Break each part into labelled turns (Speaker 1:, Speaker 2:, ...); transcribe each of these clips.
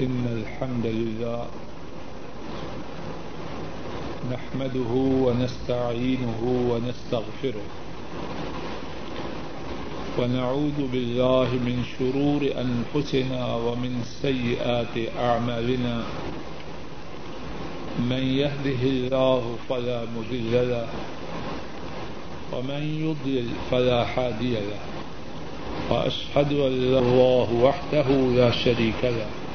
Speaker 1: إن الحمد لله نحمده ونستعينه ونستغفره ونعوذ بالله من شرور أنفسنا ومن سيئات أعمالنا من يهده الله فلا مضل له ومن يضلل فلا هادي له وأشهد أن لا الله وحده لا شريك له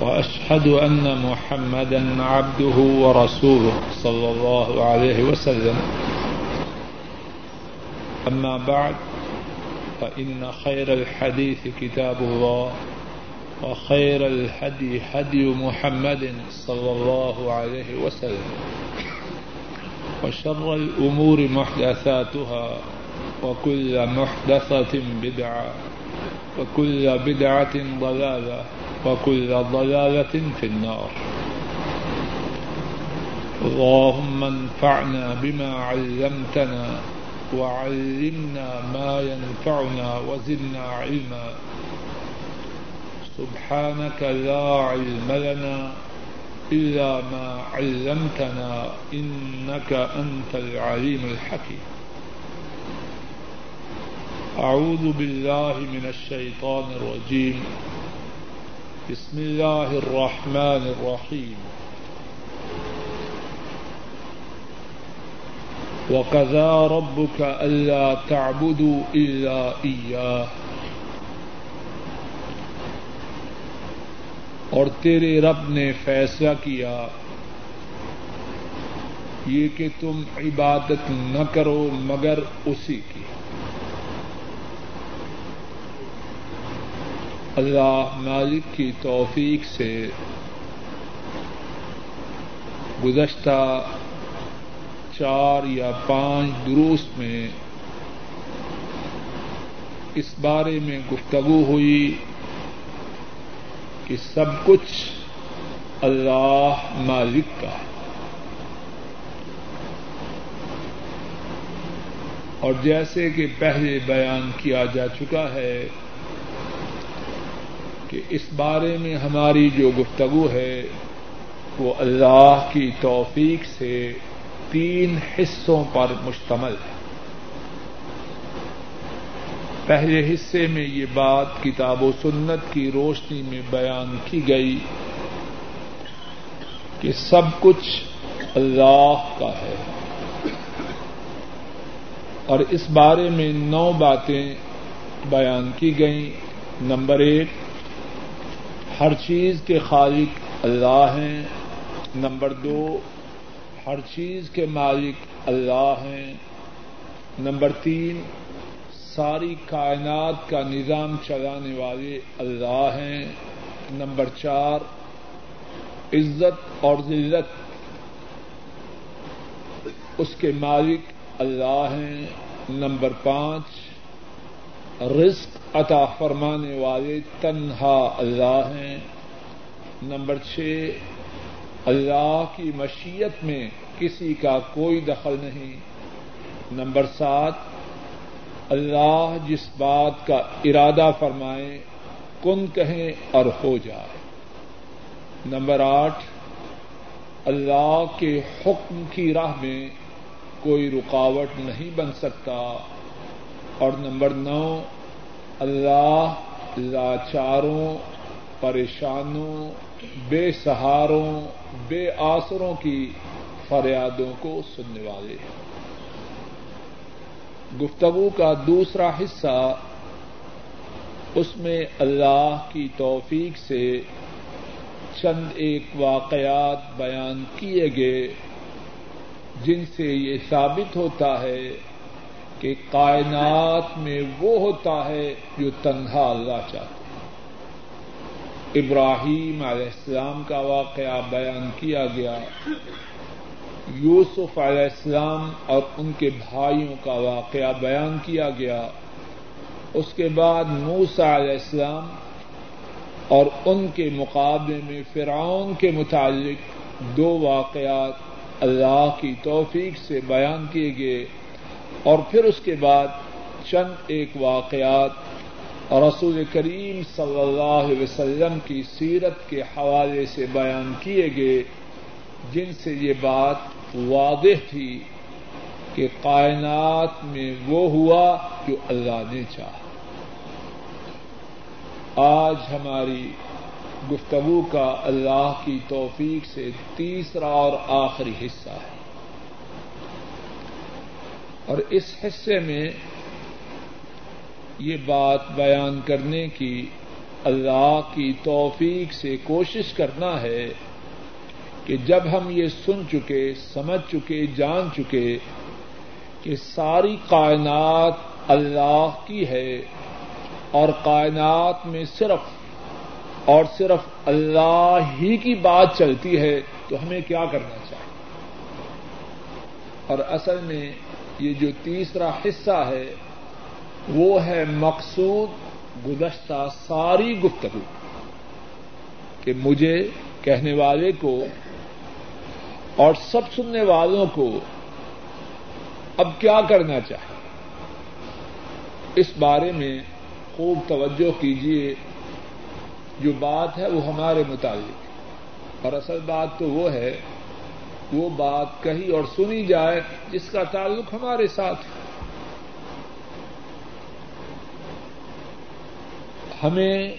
Speaker 1: وأشهد أن محمدا عبده ورسوله صلى الله عليه وسلم. أما بعد، فإن خير الحديث كتاب الله، وخير الهدي هدي محمد صلى الله عليه وسلم، وشر الأمور محدثاتها، وكل محدثة بدعة، وكل بدعة ضلالة. وكل ضلالة في النار اللهم انفعنا بما علمتنا وعلمنا ما ينفعنا وزدنا علما سبحانك لا علم لنا إلا ما علمتنا إنك أنت العليم الحكيم أعوذ بالله من الشيطان الرجيم بسم الله الرحمن الرحيم. وقضى ربك ألا تعبدوا إلا إياه. اور تیرے رب نے فیصلہ کیا یہ کہ تم عبادت نہ کرو مگر اسی کی۔ اللہ مالک کی توفیق سے گزشتہ چار یا پانچ دروس میں اس بارے میں گفتگو ہوئی کہ سب کچھ اللہ مالک کا ہے۔ اور جیسے کہ پہلے بیان کیا جا چکا ہے کہ اس بارے میں ہماری جو گفتگو ہے، وہ اللہ کی توفیق سے تین حصوں پر مشتمل ہے۔ پہلے حصے میں یہ بات کتاب و سنت کی روشنی میں بیان کی گئی کہ سب کچھ اللہ کا ہے۔ اور اس بارے میں نو باتیں بیان کی گئیں۔ نمبر ایک ہر چیز کے خالق اللہ ہیں۔ نمبر دو، ہر چیز کے مالک اللہ ہیں۔ نمبر تین، ساری کائنات کا نظام چلانے والے اللہ ہیں۔ نمبر چار، عزت اور ذلت اس کے مالک اللہ ہیں۔ نمبر پانچ، رزق عطا فرمانے والے تنہا اللہ ہیں۔ نمبر چھ اللہ کی مشیت میں کسی کا کوئی دخل نہیں۔ نمبر سات اللہ جس بات کا ارادہ فرمائے، کن کہیں اور ہو جائے۔ نمبر آٹھ اللہ کے حکم کی راہ میں کوئی رکاوٹ نہیں بن سکتا۔ اور نمبر نو اللہ لاچاروں، پریشانوں، بے سہاروں، بے آسروں کی فریادوں کو سننے والے ہیں۔ گفتگو کا دوسرا حصہ اس میں اللہ کی توفیق سے چند ایک واقعات بیان کیے گئے جن سے یہ ثابت ہوتا ہے کہ کائنات میں وہ ہوتا ہے جو تنہا اللہ چاہتا ابراہیم علیہ السلام کا واقعہ بیان کیا گیا۔ یوسف علیہ السلام اور ان کے بھائیوں کا واقعہ بیان کیا گیا۔ اس کے بعد موسا علیہ السلام اور ان کے مقابلے میں فرعون کے متعلق دو واقعات اللہ کی توفیق سے بیان کیے گئے۔ اور پھر اس کے بعد چند ایک واقعات اور رسول کریم صلی اللہ علیہ وسلم کی سیرت کے حوالے سے بیان کیے گئے، جن سے یہ بات واضح تھی کہ کائنات میں وہ ہوا جو اللہ نے چاہا۔ آج ہماری گفتگو کا اللہ کی توفیق سے تیسرا اور آخری حصہ ہے۔ اور اس حصے میں یہ بات بیان کرنے کی اللہ کی توفیق سے کوشش کرنا ہے کہ جب ہم یہ سن چکے، سمجھ چکے، جان چکے کہ ساری کائنات اللہ کی ہے اور کائنات میں صرف اور صرف اللہ ہی کی بات چلتی ہے، تو ہمیں کیا کرنا چاہیے؟ اور اصل میں یہ جو تیسرا حصہ ہے، وہ ہے مقصود گزشتہ ساری گفتگو کہ مجھے کہنے والے کو اور سب سننے والوں کو اب کیا کرنا چاہیے؟ اس بارے میں خوب توجہ کیجیے جو بات ہے وہ ہمارے متعلق۔ اور اصل بات تو وہ ہے وہ بات کہی اور سنی جائے جس کا تعلق ہمارے ساتھ ہے۔ ہمیں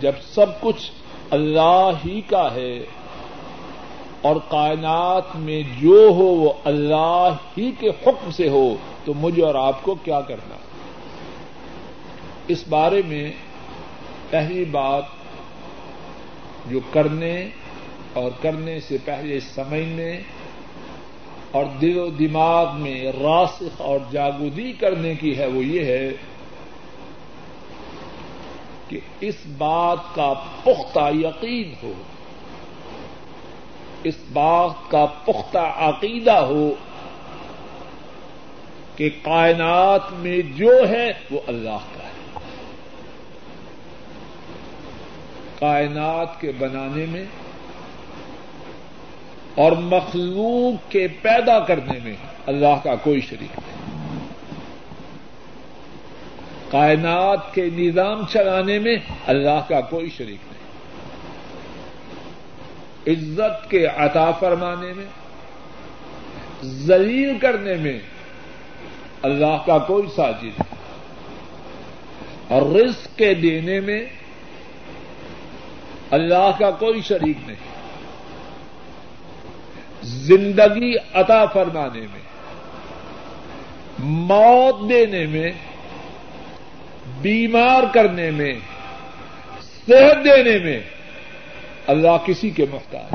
Speaker 1: جب سب کچھ اللہ ہی کا ہے اور کائنات میں جو ہو وہ اللہ ہی کے حکم سے ہو، تو مجھے اور آپ کو کیا کرنا؟ اس بارے میں پہلی بات جو کرنے اور کرنے سے پہلے سمجھنے اور دل و دماغ میں راسخ اور جاگودی کرنے کی ہے وہ یہ ہے کہ اس بات کا پختہ یقین ہو، اس بات کا پختہ عقیدہ ہو کہ کائنات میں جو ہے وہ اللہ کا ہے۔ کائنات کے بنانے میں اور مخلوق کے پیدا کرنے میں اللہ کا کوئی شریک نہیں۔ کائنات کے نظام چلانے میں اللہ کا کوئی شریک نہیں۔ عزت کے عطا فرمانے میں، ذلیل کرنے میں اللہ کا کوئی ساجد نہیں۔ اور رزق کے دینے میں اللہ کا کوئی شریک نہیں۔ زندگی عطا فرمانے میں، موت دینے میں، بیمار کرنے میں، صحت دینے میں اللہ کسی کے محتاج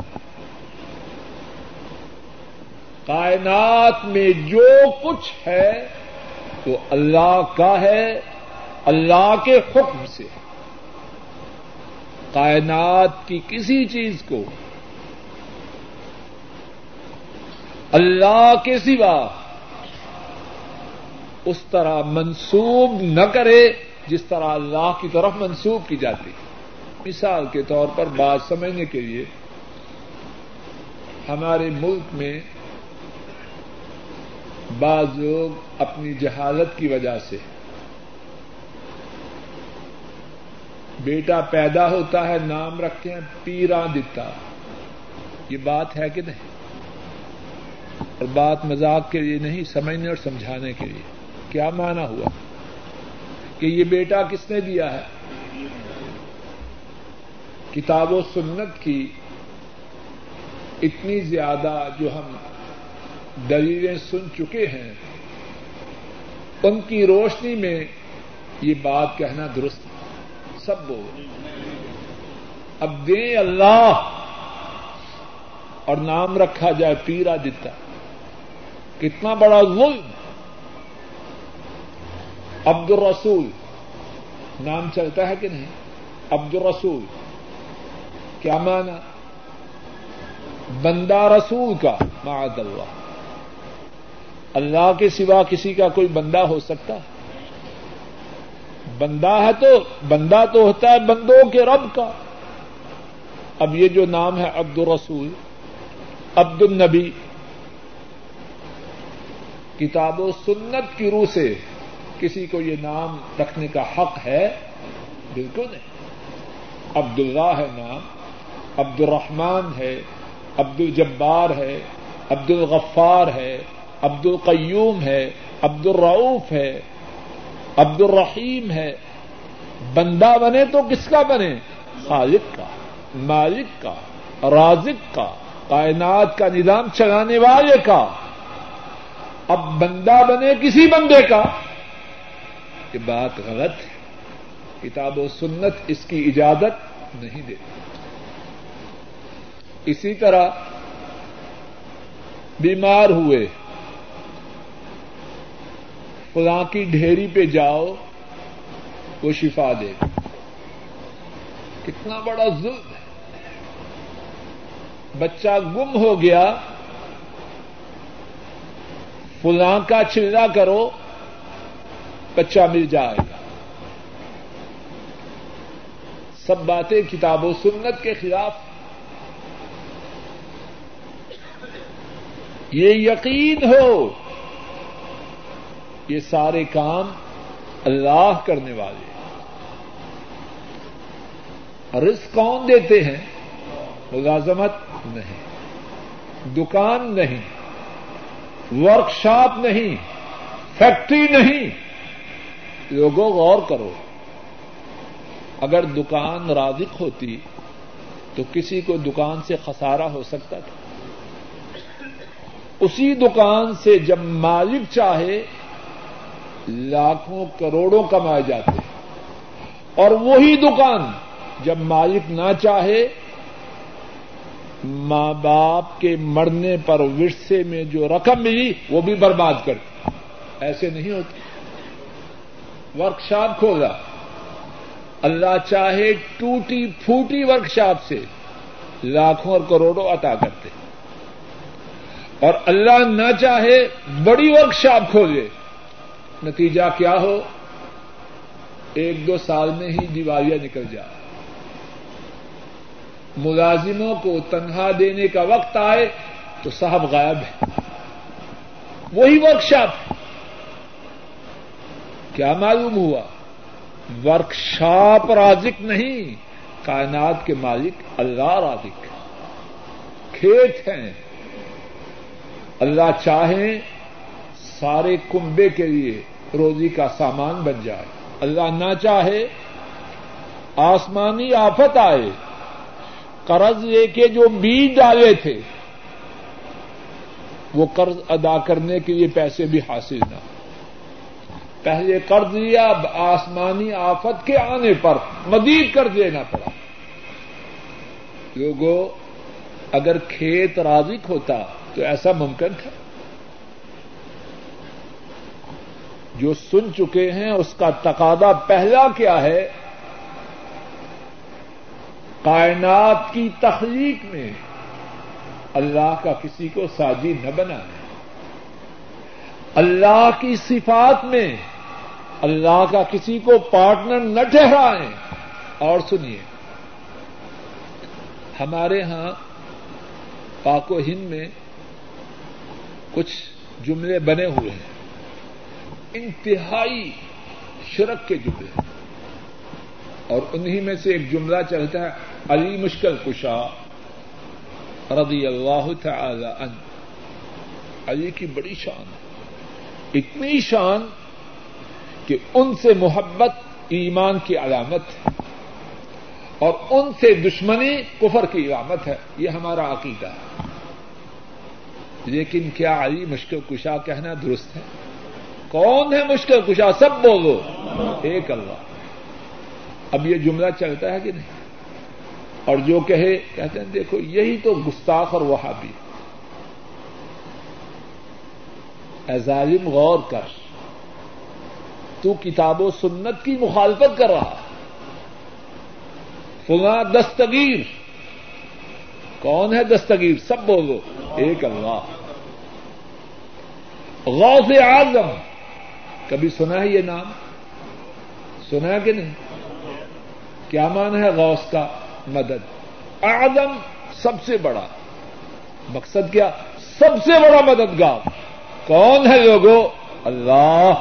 Speaker 1: کائنات میں جو کچھ ہے وہ اللہ کا ہے، اللہ کے حکم سے۔ کائنات کی کسی چیز کو اللہ کے سوا اس طرح منسوب نہ کرے جس طرح اللہ کی طرف منسوب کی جاتی مثال کے طور پر بات سمجھنے کے لیے ہمارے ملک میں بعض لوگ اپنی جہالت کی وجہ سے بیٹا پیدا ہوتا ہے، نام رکھتے ہیں پیرا دتا۔ یہ بات ہے کہ نہیں؟ اور بات مذاق کے لیے نہیں، سمجھنے اور سمجھانے کے لیے۔ کیا مانا ہوا؟ کہ یہ بیٹا کس نے دیا ہے؟ کتاب و سنت کی اتنی زیادہ جو ہم دلیلیں سن چکے ہیں، ان کی روشنی میں یہ بات کہنا درست سب بول۔ اب دیں اللہ اور نام رکھا جائے، پیرا دتا۔ کتنا بڑا ظلم۔ عبد الرسول نام چلتا ہے کہ نہیں؟ عبد الرسول کیا مانا بندہ رسول کا معد اللہ۔ اللہ کے سوا کسی کا کوئی بندہ ہو سکتا ہے؟ بندہ ہے تو، بندہ تو ہوتا ہے بندوں کے رب کا۔ اب یہ جو نام ہے عبد الرسول عبد النبی کتاب و سنت کی روح سے کسی کو یہ نام رکھنے کا حق ہے؟ بالکل نہیں۔ عبد اللہ ہے نام عبد الرحمان ہے عبد الجبار ہے عبد الغفار ہے عبد القیوم ہے عبد الرعوف ہے عبد الرحیم ہے۔ بندہ بنے تو کس کا بنے؟ خالق کا، مالک کا، رازق کا، کائنات کا نظام چلانے والے کا۔ اب بندہ بنے کسی بندے کا یہ بات غلط ہے۔ کتاب و سنت اس کی اجازت نہیں دیتی۔ اسی طرح بیمار ہوئے۔ فلاں کی ڈھیری پہ جاؤ، وہ شفا دے۔ کتنا بڑا ظلم ہے۔ بچہ گم ہو گیا۔ فلاں کا چلنا کرو، بچہ مل جائے گا۔ سب باتیں کتاب و سنت کے خلاف۔ یہ یقین ہو، یہ سارے کام اللہ کرنے والے۔ رزق کون دیتے ہیں؟ ملازمت نہیں، دکان نہیں۔ ورک شاپ نہیں، فیکٹری نہیں۔ لوگوں غور کرو، اگر دکان رازق ہوتی تو کسی کو دکان سے خسارہ ہو سکتا تھا۔ اسی دکان سے جب مالک چاہے، لاکھوں کروڑوں کمائے جاتے۔ ہیں اور وہی دکان جب مالک نہ چاہے ماں باپ کے مرنے پر ورثے میں جو رقم ملی وہ بھی برباد کرتی ایسے نہیں ہوتے۔ ورکشاپ کھولا۔ اللہ چاہے ٹوٹی پھوٹی ورکشاپ سے لاکھوں اور کروڑوں عطا کرتے۔ اور اللہ نہ چاہے بڑی ورکشاپ کھولے۔ نتیجہ کیا ہو؟ ایک دو سال میں ہی دیوالیاں نکل جائے۔ ملازموں کو تنہا دینے کا وقت آئے تو صاحب غائب ہے وہی ورکشاپ کیا معلوم ہوا؟ ورکشاپ رازق نہیں، کائنات کے مالک اللہ رازق کھیت ہیں۔ اللہ چاہیں سارے کنبے کے لیے روزی کا سامان بن جائے۔ اللہ نہ چاہے آسمانی آفت آئے۔ قرض لے کے جو بیج ڈالے تھے، وہ قرض ادا کرنے کے لیے پیسے بھی حاصل نہ۔ پہلے قرض لیا، اب آسمانی آفت کے آنے پر مزید قرض لینا پڑا۔ لوگوں اگر کھیت رازق ہوتا تو ایسا ممکن تھا۔ جو سن چکے ہیں، اس کا تقاضا پہلا کیا ہے؟ کائنات کی تخلیق میں اللہ کا کسی کو ساجی نہ بنانا اللہ کی صفات میں اللہ کا کسی کو پارٹنر نہ ٹھہرائیں۔ اور سنیے، ہمارے ہاں پاک و ہند میں کچھ جملے بنے ہوئے ہیں۔ انتہائی شرک کے جملے اور انہیں میں سے ایک جملہ چلتا ہے، علی مشکل کشا رضی اللہ تعالی عنہ۔ علی کی بڑی شان اتنی شان کہ ان سے محبت ایمان کی علامت ہے اور ان سے دشمنی کفر کی علامت ہے۔ یہ ہمارا عقیدہ ہے۔ لیکن کیا علی مشکل کشا کہنا درست ہے؟ کون ہے مشکل کشا؟ سب بولو۔ ایک اللہ۔ اب یہ جملہ چلتا ہے کہ نہیں؟ اور جو کہے، کہتے ہیں، دیکھو، یہی تو گستاخ اور وہابی۔ اے ظالم، غور کر۔ تو کتاب و سنت کی مخالفت کر رہا فلاں دستگیر۔ کون ہے دستگیر؟ سب بولو۔ ایک اللہ۔ غوث اعظم۔ کبھی سنا ہے یہ نام؟ سنا ہے کہ نہیں؟ کیا مان ہے غوث کا مدد؟ آدم سب سے بڑا۔ مقصد کیا؟ سب سے بڑا مددگار۔ کون ہے لوگوں اللہ۔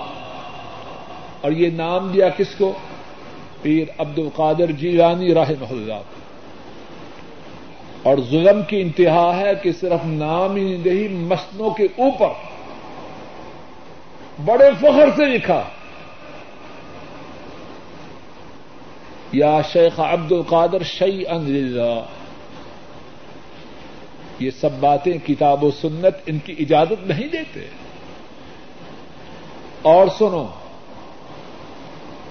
Speaker 1: اور یہ نام دیا کس کو؟ پیر عبد القادر جیلانی راہ اللہ۔ اور ظلم کی انتہا ہے کہ صرف نام ہی نہیں مسنوں کے اوپر۔ بڑے فخر سے لکھا۔ یا شیخ عبد القادر شعی اللہ یہ سب باتیں کتاب و سنت ان کی اجازت نہیں دیتے۔ اور سنو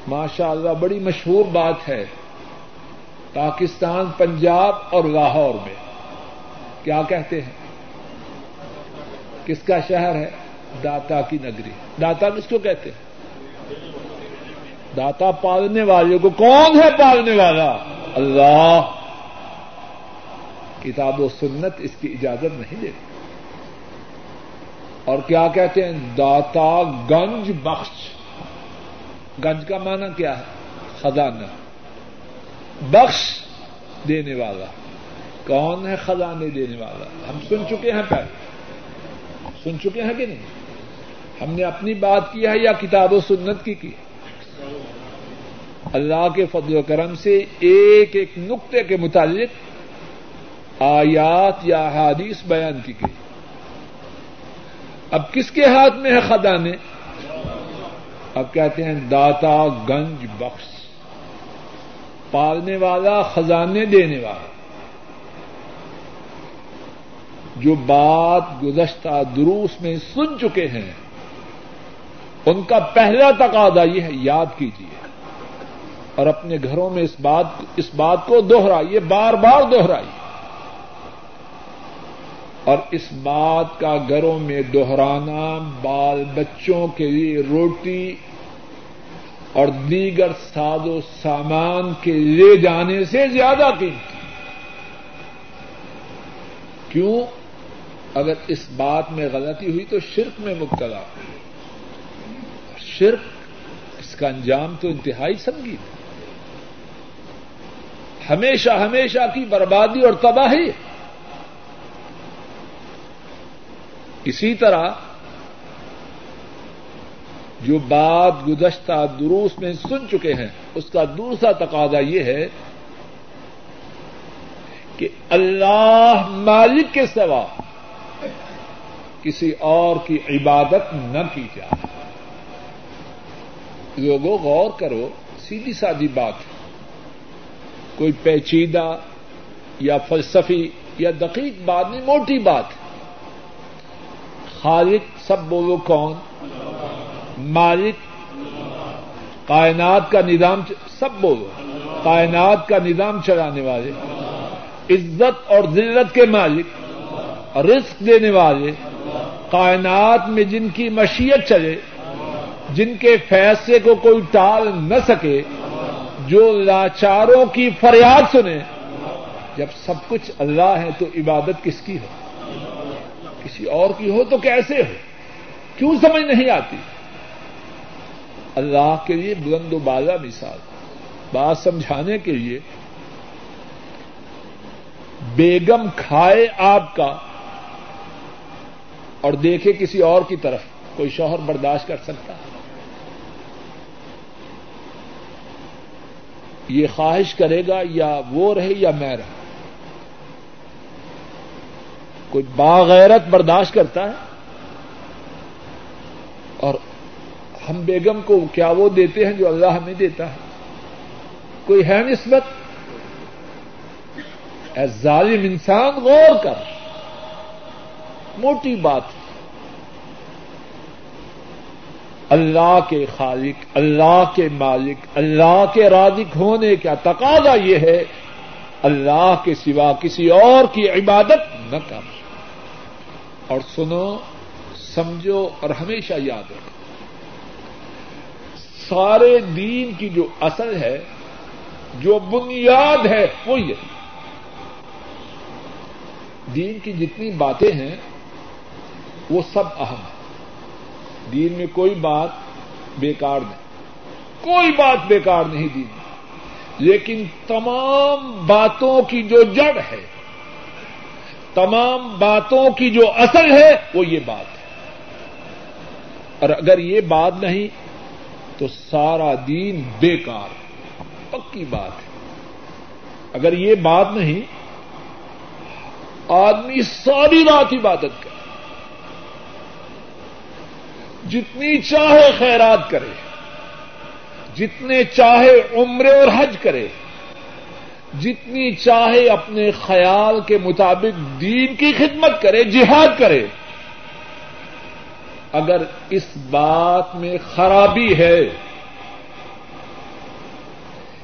Speaker 1: ماشاء اللہ بڑی مشہور بات ہے پاکستان، پنجاب اور لاہور میں۔ کیا کہتے ہیں؟ کس کا شہر ہے؟ داتا کی نگری۔ داتا کس کو کہتے ہیں؟ داتا پالنے والے کو کون ہے پالنے والا؟ اللہ۔ کتاب و سنت اس کی اجازت نہیں دیتی۔ اور کیا کہتے ہیں؟ داتا گنج بخش۔ گنج کا معنی کیا ہے؟ خزانہ۔ بخش دینے والا۔ کون ہے خزانے دینے والا؟ ہم سن چکے ہیں پہلے۔ سن چکے ہیں کہ نہیں؟ ہم نے اپنی بات کی ہے یا کتاب و سنت کی کی اللہ کے فضل و کرم سے ایک ایک نقطے کے متعلق آیات یا حادیث بیان کی گئی۔ اب کس کے ہاتھ میں ہے خدانے اب کہتے ہیں داتا، گنج، بخش۔ پالنے والا، خزانے دینے والا۔ جو بات گزشتہ دروس میں سن چکے ہیں ان کا پہلا تقاضا یہ ہے، یاد کیجیے اور اپنے گھروں میں اس بات اس بات کو دوہرائیے بار بار دوہرائیے اور اس بات کا گھروں میں دوہرانا بال بچوں کے لیے روٹی اور دیگر ساز و سامان کے لے جانے سے زیادہ قیمتی۔ کیوں؟ اگر اس بات میں غلطی ہوئی تو شرک میں مبتلا۔ ہوئی شرک، اس کا انجام تو انتہائی سنگیت ہمیشہ ہمیشہ کی بربادی اور تباہی۔ اسی طرح جو بات گزشتہ دروس میں سن چکے ہیں، اس کا دوسرا تقاضا یہ ہے کہ اللہ مالک کے سوا کسی اور کی عبادت نہ کی جائے۔ لوگوں، غور کرو، سیدھی سادی بات ہے۔ کوئی پیچیدہ یا فلسفی یا دقیق بات نہیں، موٹی بات خالق سب بولو کون؟ مالک۔ کائنات کا نظام سب بولو۔ کائنات کا نظام چلانے والے۔ عزت اور ذلت کے مالک۔ رزق دینے والے۔ کائنات میں جن کی مشیت چلے۔ جن کے فیصلے کو کوئی ٹال نہ سکے، جو لاچاروں کی فریاد سنے، جب سب کچھ اللہ ہے تو عبادت کس کی ہو کسی اور کی ہو تو کیسے ہو؟ کیوں سمجھ نہیں آتی؟ اللہ کے لیے بلند و بالا مثال، بات سمجھانے کے لیے، بیگم کھائے آپ کا اور دیکھے کسی اور کی طرف، کوئی شوہر برداشت کر سکتا ہے۔ یہ خواہش کرے گا یا وہ رہے یا میں رہے کوئی باغیرت برداشت کرتا ہے؟ اور ہم بیگم کو کیا وہ دیتے ہیں جو اللہ ہمیں دیتا ہے؟ کوئی ہے نسبت؟ اے ظالم انسان، غور کر۔ موٹی بات اللہ کے خالق، اللہ کے مالک، اللہ کے رازق ہونے کا تقاضا یہ ہے، اللہ کے سوا کسی اور کی عبادت نہ کر اور سنو، سمجھو اور ہمیشہ یاد رکھو۔ سارے دین کی جو اصل ہے، جو بنیاد ہے وہ یہ دین کی جتنی باتیں ہیں، وہ سب اہم ہیں۔ دین میں کوئی بات بیکار نہیں۔ کوئی بات بیکار نہیں دین میں۔ لیکن تمام باتوں کی جو جڑ ہے، تمام باتوں کی جو اصل ہے، وہ یہ بات ہے۔ اور اگر یہ بات نہیں، تو سارا دین بیکار پکی بات ہے۔ اگر یہ بات نہیں، آدمی ساری رات عبادت کرے۔ جتنی چاہے خیرات کرے، جتنے چاہے عمرے اور حج کرے، جتنی چاہے اپنے خیال کے مطابق دین کی خدمت کرے، جہاد کرے، اگر اس بات میں خرابی ہے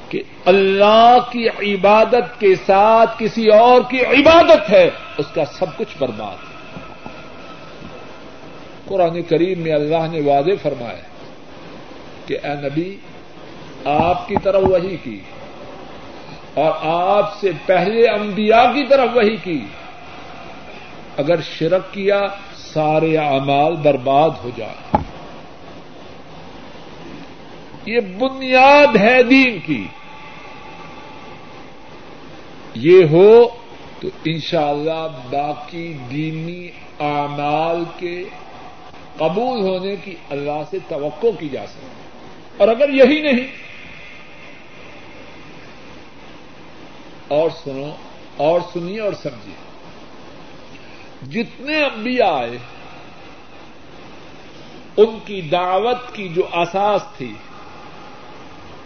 Speaker 1: کہ اللہ کی عبادت کے ساتھ کسی اور کی عبادت ہے، اس کا سب کچھ برباد ہے۔ قرآن کریم میں اللہ نے واضح فرمایا کہ اے نبی، آپ کی طرف وہی کی اور آپ سے پہلے انبیاء کی طرف وہی کی۔ اگر شرک کیا، سارے اعمال برباد ہو جائے۔ یہ بنیاد ہے دین کی۔ یہ ہو تو انشاءاللہ اللہ باقی دینی اعمال کے قبول ہونے کی اللہ سے توقع کی جا سکتی اور اگر یہی نہیں، اور سنو، اور سنیے اور سمجھیے۔ جتنے انبیاء آئے، ان کی دعوت کی جو اساس تھی،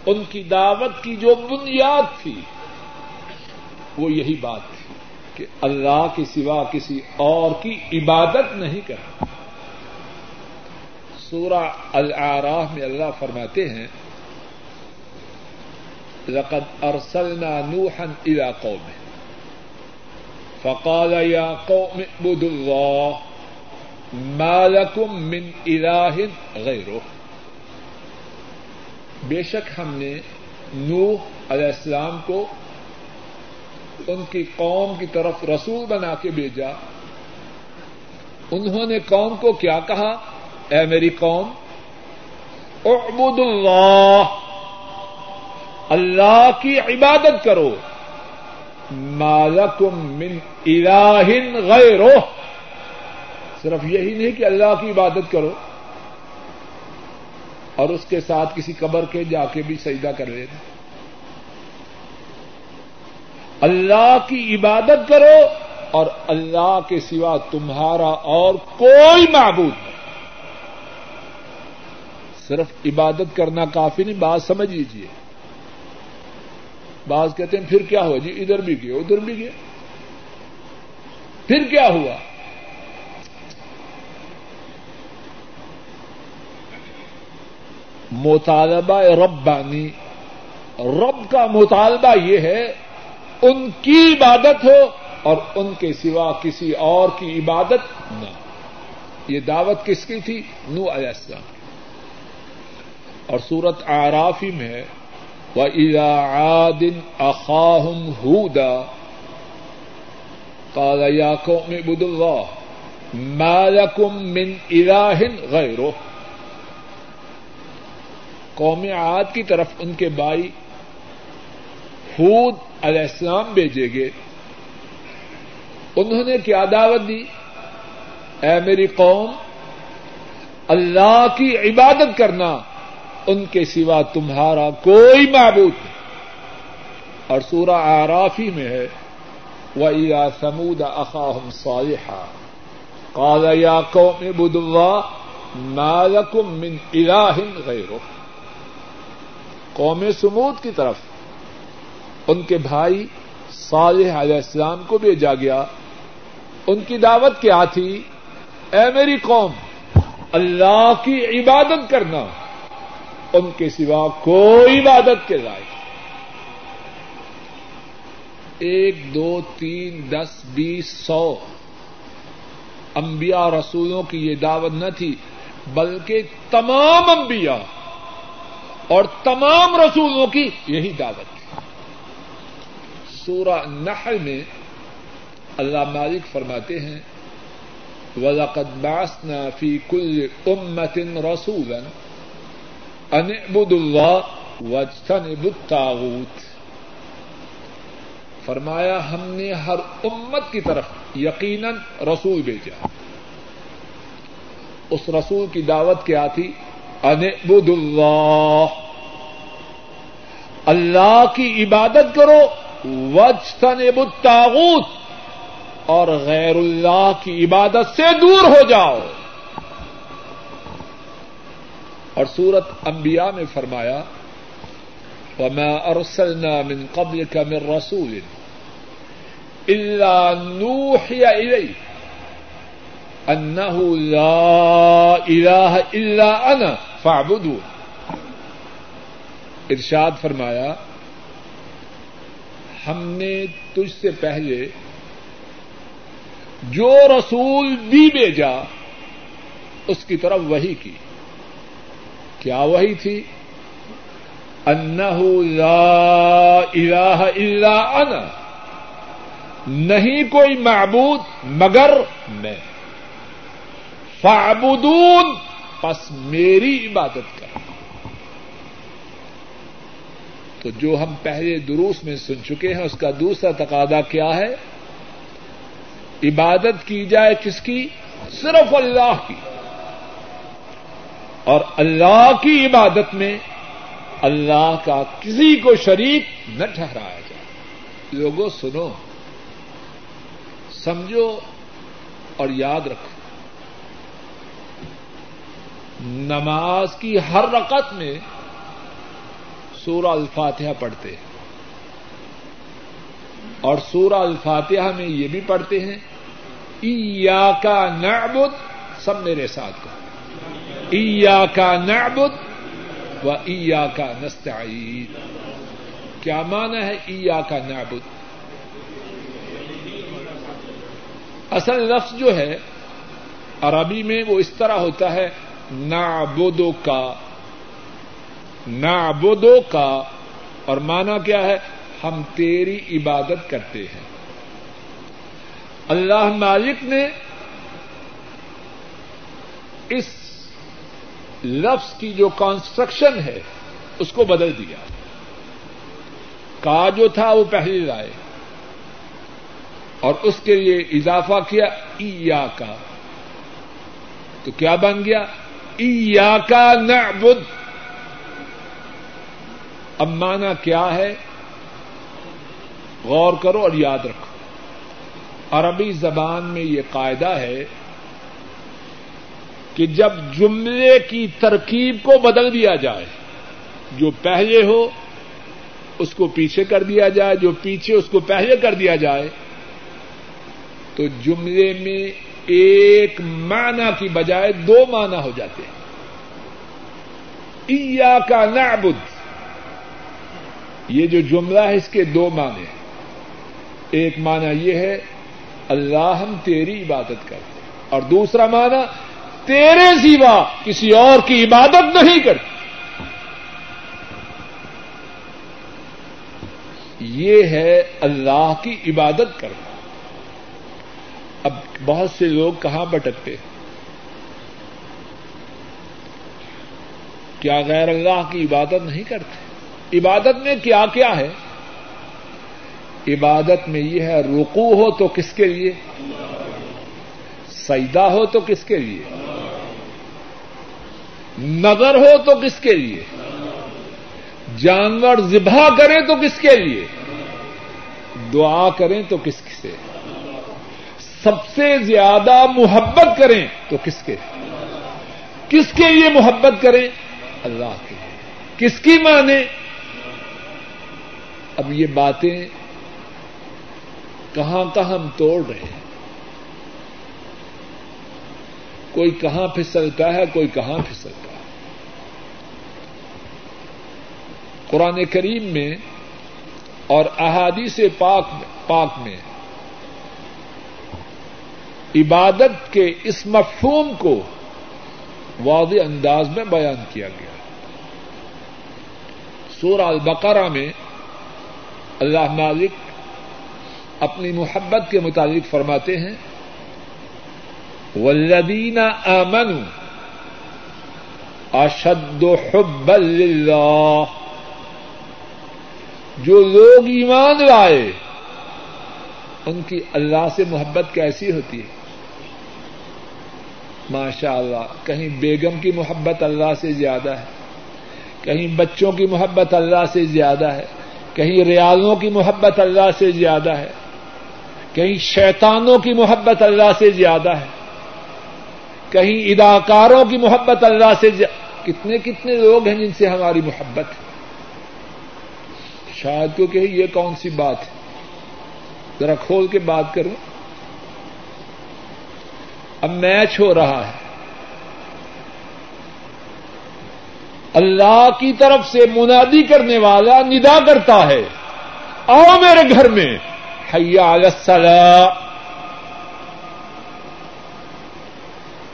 Speaker 1: ان کی دعوت کی جو بنیاد تھی، وہ یہی بات تھی کہ اللہ کے سوا کسی اور کی عبادت نہیں کر سورہ العراف میں اللہ فرماتے ہیں، لقد ارسلنا نوحا الى قومه، فقال يا قوم اعبدوا الله، ما لكم من اله غيره بے شک ہم نے نوح علیہ السلام کو ان کی قوم کی طرف رسول بنا کے بھیجا۔ انہوں نے قوم کو کیا کہا؟ اے میری قوم اعبد اللہ اللہ کی عبادت کرو۔ مالکم من الہ غیرہ، صرف یہی نہیں کہ اللہ کی عبادت کرو اور اس کے ساتھ کسی قبر کے جا کے بھی سجدہ کر لینا اللہ کی عبادت کرو اور اللہ کے سوا تمہارا اور کوئی معبود نہیں صرف عبادت کرنا کافی نہیں بات سمجھ لیجیے بعض کہتے ہیں، پھر کیا ہوا؟ جی ادھر بھی گئے ادھر بھی گئے پھر کیا ہوا؟ مطالبہ ربانی، رب کا مطالبہ یہ ہے، ان کی عبادت ہو اور ان کے سوا کسی اور کی عبادت نہ۔ یہ دعوت کس کی تھی؟ نو علیہ السلام اور سورت آرافی میں وہ ادا اخاہم ہودا قال یا قوم عبد اللہ مالکم من الہ غیرہ قوم عاد کی طرف ان کے بھائی ہود علیہ السلام بھیجے گئے۔ انہوں نے کیا دعوت دی؟ اے میری قوم، اللہ کی عبادت کرنا۔ ان کے سوا تمہارا کوئی معبود نہیں۔ اور سورہ آرافی میں ہے وَإِلَى ثَمُودَ أَخَاهُمْ صَالِحًا قَالَ يَا قَوْمِ اعْبُدُوا اللَّهَ، مَا لَكُم مِّنْ إِلَٰهٍ غَيْرُهُ۔ قوم سمود کی طرف ان کے بھائی صالح علیہ السلام کو بھیجا گیا۔ ان کی دعوت کیا تھی؟ اے میری قوم، اللہ کی عبادت کرنا۔ ان کے سوا کوئی عبادت کے لائق ایک، دو، تین، دس، بیس، سو۔ انبیاء رسولوں کی یہ دعوت نہ تھی، بلکہ تمام انبیاء اور تمام رسولوں کی یہی دعوت تھی۔ سورہ نحل میں اللہ مالک فرماتے ہیں، وَلَقَدْ بَعَثْنَا فِي كُلِّ أُمَّةٍ رَسُولًا ان ابد اللہ وجتنب الطاغوت۔ فرمایا، ہم نے ہر امت کی طرف یقیناً رسول بھیجا۔ اس رسول کی دعوت کیا تھی؟ ان اللہ اللہ کی عبادت کرو وجن بتاغت اور غیر اللہ کی عبادت سے دور ہو جاؤ۔ اور سورت انبیاء میں فرمایا، وما ارسلنا من قبلك من رسول الا نوحي اليه انه لا اله الا انا فاعبدون۔ ارشاد فرمایا، ہم نے تجھ سے پہلے جو رسول بھی بھیجا، اس کی طرف وہی کی۔ کیا وہی تھی؟ انہ لا الہ الا انا۔ نہیں کوئی معبود مگر میں۔ فعبدون پس میری عبادت کر۔ تو جو ہم پہلے دروس میں سن چکے ہیں، اس کا دوسرا تقاضا کیا ہے؟ عبادت کی جائے کس کی؟ صرف اللہ کی۔ اور اللہ کی عبادت میں اللہ کا کسی کو شریک نہ ٹھہرایا جائے۔ لوگوں، سنو۔ سمجھو اور یاد رکھو۔ نماز کی ہر رقط میں سورہ الفاتحہ پڑھتے ہیں۔ اور سورہ الفاتحہ میں یہ بھی پڑھتے ہیں ایا کا نعبد سب میرے ساتھ کو۔ ایا کا نعبد و ایا کا نستعین کیا مانا ہے ایا کا نعبد؟ اصل لفظ جو ہے، عربی میں وہ اس طرح ہوتا ہے نعبدو کا نعبدو کا اور مانا کیا ہے؟ ہم تیری عبادت کرتے ہیں۔ اللہ مالک نے اس لفظ کی جو کانسٹرکشن ہے، اس کو بدل دیا۔ کا جو تھا، وہ پہلے لائے۔ اور اس کے لیے اضافہ کیا ایا کا تو کیا بن گیا؟ ایا کا نعبد۔ اب مانا کیا ہے؟ غور کرو اور یاد رکھو۔ عربی زبان میں یہ قاعدہ ہے کہ جب جملے کی ترکیب کو بدل دیا جائے، جو پہلے ہو، اس کو پیچھے کر دیا جائے، جو پیچھے، اس کو پہلے کر دیا جائے، تو جملے میں ایک معنی کی بجائے دو معنی ہو جاتے ہیں۔ ایا کا نعبد، یہ جو جملہ ہے، اس کے دو معنی ایک معنی یہ ہے، اللہ ہم تیری عبادت کرتے اور دوسرا معنی تیرے سوا کسی اور کی عبادت نہیں کرتے یہ ہے اللہ کی عبادت کرنا۔ اب بہت سے لوگ کہاں بٹکتے کیا غیر اللہ کی عبادت نہیں کرتے؟ عبادت میں کیا کیا ہے؟ عبادت میں یہ ہے رکو ہو تو کس کے لیے؟ سیدا ہو تو کس کے لیے؟ نظر ہو تو کس کے لیے؟ جانور ذبح کریں تو کس کے لیے؟ دعا کریں تو کس سے؟ سب سے زیادہ محبت کریں تو کس کے؟ کس کے لیے محبت کریں؟ اللہ کے کس کی مانے اب یہ باتیں کہاں کہاں ہم توڑ رہے ہیں؟ کوئی کہاں پھسلتا ہے، کوئی کہاں پھسلتا ہے؟ قرآن کریم میں اور احادیث پاک پاک میں عبادت کے اس مفہوم کو واضح انداز میں بیان کیا گیا۔ سورہ البقرہ میں اللہ مالک اپنی محبت کے متعلق فرماتے ہیں ولدین امن اشد حب اللہ جو لوگ ایمان لائے، ان کی اللہ سے محبت کیسی ہوتی ہے؟ ماشاء اللہ کہیں بیگم کی محبت اللہ سے زیادہ ہے، کہیں بچوں کی محبت اللہ سے زیادہ ہے، کہیں ریاضوں کی محبت اللہ سے زیادہ ہے، کہیں شیطانوں کی محبت اللہ سے زیادہ ہے، کہیں اداکاروں کی محبت اللہ سے کتنے کتنے لوگ ہیں جن سے ہماری محبت ہے؟ شاید کو کہ یہ کون سی بات ہے؟ ذرا کھول کے بات کروں اب میچ ہو رہا ہے۔ اللہ کی طرف سے منادی کرنے والا ندا کرتا ہے۔ آؤ میرے گھر میں۔ حیا السلام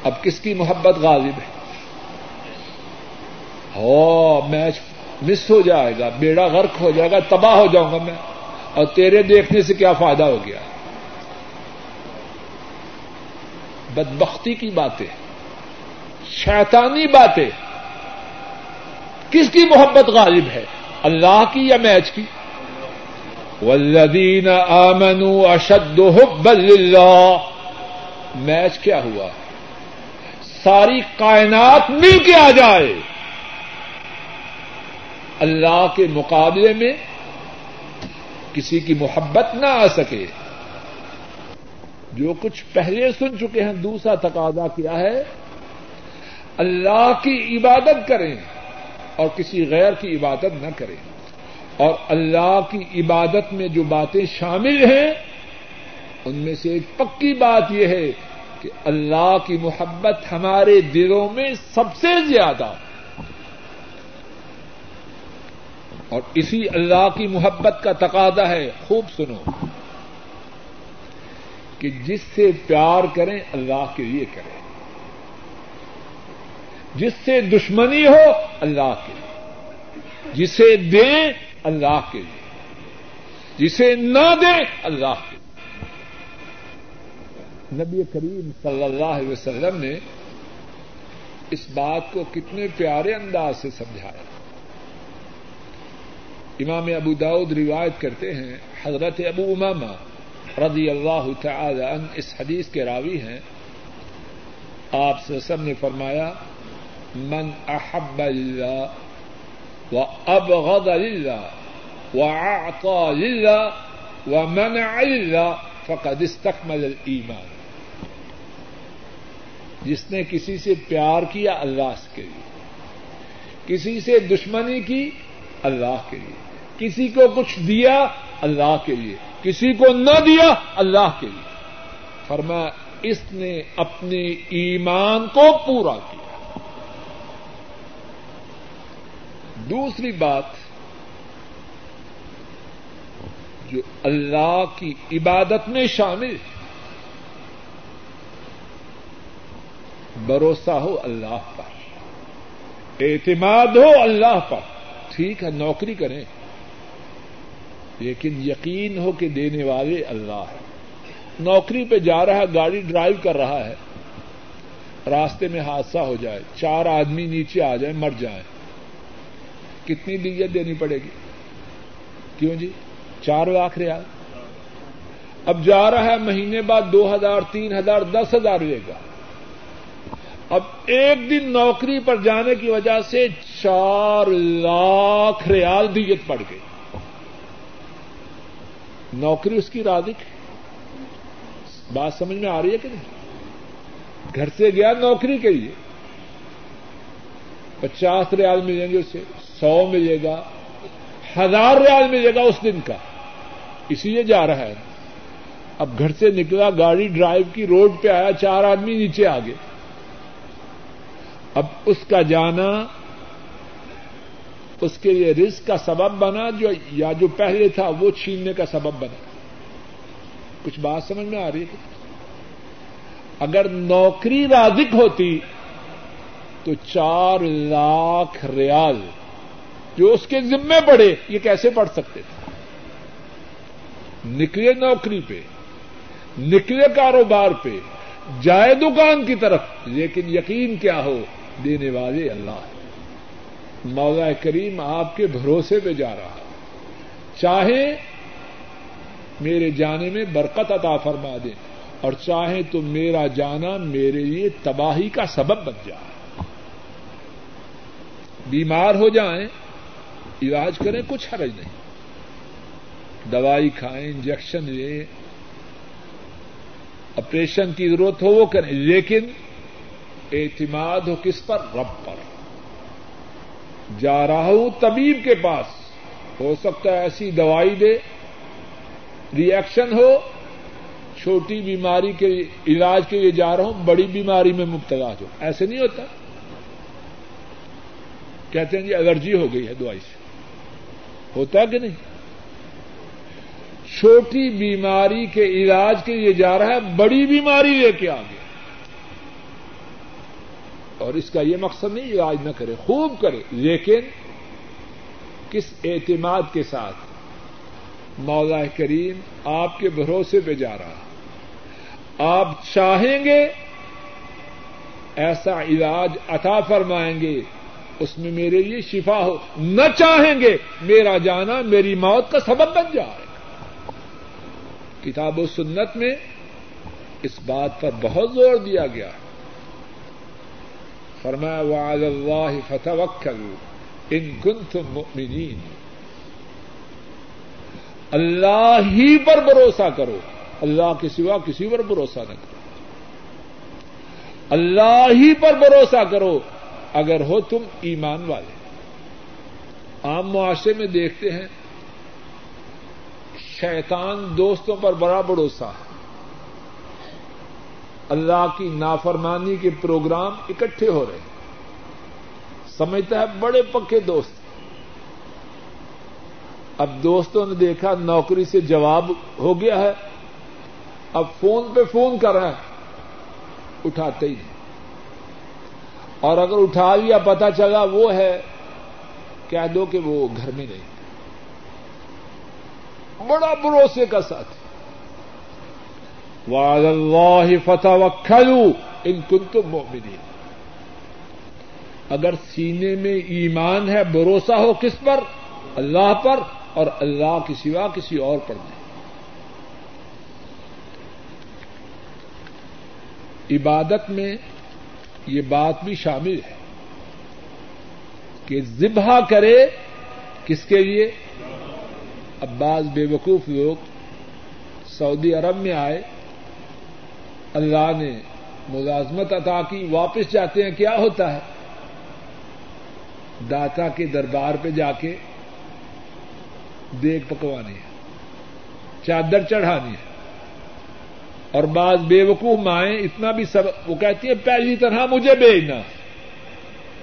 Speaker 1: اب کس کی محبت غالب ہے؟ ہو میچ مس ہو جائے گا، بیڑا غرق ہو جائے گا، تباہ ہو جاؤں گا میں۔ اور تیرے دیکھنے سے کیا فائدہ ہو گیا؟ بدبختی کی باتیں، شیطانی باتیں۔ کس کی محبت غالب ہے؟ اللہ کی یا میچ کی؟ والذین آمنوا اشد حب اللہ میچ کیا ہوا؟ ساری کائنات مل کے آ جائے۔ اللہ کے مقابلے میں کسی کی محبت نہ آ سکے۔ جو کچھ پہلے سن چکے ہیں، دوسرا تقاضا کیا ہے؟ اللہ کی عبادت کریں اور کسی غیر کی عبادت نہ کریں۔ اور اللہ کی عبادت میں جو باتیں شامل ہیں، ان میں سے ایک پکی بات یہ ہے کہ اللہ کی محبت ہمارے دلوں میں سب سے زیادہ اور اسی اللہ کی محبت کا تقاضا ہے، خوب سنو۔ کہ جس سے پیار کریں، اللہ کے لیے کریں۔ جس سے دشمنی ہو، اللہ کے لیے۔ جسے دیں، اللہ کے لیے۔ جسے نہ دیں، اللہ کے لیے۔ نبی کریم صلی اللہ علیہ وسلم نے اس بات کو کتنے پیارے انداز سے سمجھایا۔ امام ابو داود روایت کرتے ہیں، حضرت ابو اماما رضی اللہ تعالی عنہ اس حدیث کے راوی ہیں۔ آپ سب نے فرمایا، من احب اللہ و ابغض اللہ و اعطى للہ و منع اللہ فقد استكمل الایمان. جس نے کسی سے پیار کیا اللہ کے لیے، کسی سے دشمنی کی اللہ کے لیے۔ کسی کو کچھ دیا اللہ کے لیے، کسی کو نہ دیا اللہ کے لیے۔ فرما اس نے اپنے ایمان کو پورا کیا۔ دوسری بات، جو اللہ کی عبادت میں شامل بھروسہ ہو اللہ پر۔ اعتماد ہو اللہ پر۔ ٹھیک ہے، نوکری کریں۔ لیکن یقین ہو کہ دینے والے اللہ ہے نوکری پہ جا رہا ہے، گاڑی ڈرائیو کر رہا ہے۔ راستے میں حادثہ ہو جائے، چار آدمی نیچے آ جائیں، مر جائیں۔ کتنی دیت دینی پڑے گی؟ کیوں جی؟ چار لاکھ ریال۔ اب جا رہا ہے، مہینے بعد دو ہزار، تین ہزار، دس ہزار لے گا۔ اب ایک دن نوکری پر جانے کی وجہ سے چار لاکھ ریال دیت پڑ گئی۔ نوکری اس کی رادک ہے بات سمجھ میں آ رہی ہے کہ نہیں؟ گھر سے گیا نوکری کے لیے۔ پچاس ریال ملیں گے اسے، سو ملے گا، ہزار ریال ملے گا اس دن کا۔ اسی لیے جا رہا ہے۔ اب گھر سے نکلا، گاڑی ڈرائیو کی روڈ پہ آیا، چار آدمی نیچے آ گئے اب اس کا جانا اس کے لیے رزق کا سبب بنا، جو یا جو پہلے تھا، وہ چھیننے کا سبب بنا۔ کچھ بات سمجھ میں آ رہی ہے؟ اگر نوکری رازق ہوتی تو چار لاکھ ریال جو اس کے ذمے پڑے یہ کیسے پڑ سکتے تھے؟ نکلے نوکری پہ، نکلے کاروبار پہ، جائے دکان کی طرف، لیکن یقین کیا ہو؟ دینے والے اللہ۔ ہے مولا کریم آپ کے بھروسے پہ جا رہا چاہے میرے جانے میں برکت عطا فرما دے اور چاہے تو میرا جانا میرے لیے تباہی کا سبب بن جائے۔ بیمار ہو جائیں، علاج کریں، کچھ حرج نہیں۔ دوائی کھائیں، انجیکشن لیں آپریشن کی ضرورت ہو وہ کریں، لیکن اعتماد ہو کس پر؟ رب پر۔ جا رہا ہوں طبیب کے پاس۔ ہو سکتا ہے ایسی دوائی دے ری ایکشن ہو، چھوٹی بیماری کے علاج کے لیے جا رہا ہوں، بڑی بیماری میں مبتلا ہو ایسے نہیں ہوتا۔ کہتے ہیں جی الرجی ہو گئی ہے دوائی سے۔ ہوتا کہ نہیں؟ چھوٹی بیماری کے علاج کے لیے جا رہا ہے، بڑی بیماری لے کے آ گیا۔ اور اس کا یہ مقصد نہیں علاج نہ کرے، خوب کرے۔ لیکن کس اعتماد کے ساتھ مولا کریم آپ کے بھروسے پہ جا رہا آپ چاہیں گے ایسا علاج عطا فرمائیں گے، اس میں میرے لیے شفا ہو۔ نہ چاہیں گے میرا جانا میری موت کا سبب بن جائے۔ کتاب و سنت میں اس بات پر بہت زور دیا گیا ہے۔ فرمایا وعد اللہ فتح ان کنتم مؤمنین۔ اللہ ہی پر بھروسہ کرو، اللہ کے سوا کسی پر بھروسہ نہ کرو۔ اللہ ہی پر بھروسہ کرو، اگر ہو تم ایمان والے۔ عام معاشرے میں دیکھتے ہیں، شیطان دوستوں پر بڑا بھروسہ ہے۔ اللہ کی نافرمانی کے پروگرام اکٹھے ہو رہے ہیں۔ سمجھتا ہے بڑے پکے دوست۔ اب دوستوں نے دیکھا نوکری سے جواب ہو گیا ہے۔ اب فون پہ فون کر رہا ہے اٹھاتے ہی نہیں۔ اور اگر اٹھا لیا پتا چلا وہ ہے، کہہ دو کہ وہ گھر میں نہیں۔ بڑا بھروسے کا ساتھ وعد اللہ فتح ان کن تم مومنین اگر سینے میں ایمان ہے، بھروسہ ہو کس پر؟ اللہ پر، اور اللہ کی سوا کسی اور پر نہیں. عبادت میں یہ بات بھی شامل ہے کہ ذبح کرے کس کے لیے؟ بعض بے وقوف لوگ سعودی عرب میں آئے اللہ نے ملازمت عطا کی، واپس جاتے ہیں، کیا ہوتا ہے؟ داتا کے دربار پہ جا کے دیگ پکوانی ہے چادر چڑھانی ہے اور بعض بے وقوف مائیں اتنا بھی سب، وہ کہتی ہیں، پہلی طرح مجھے بھیجنا۔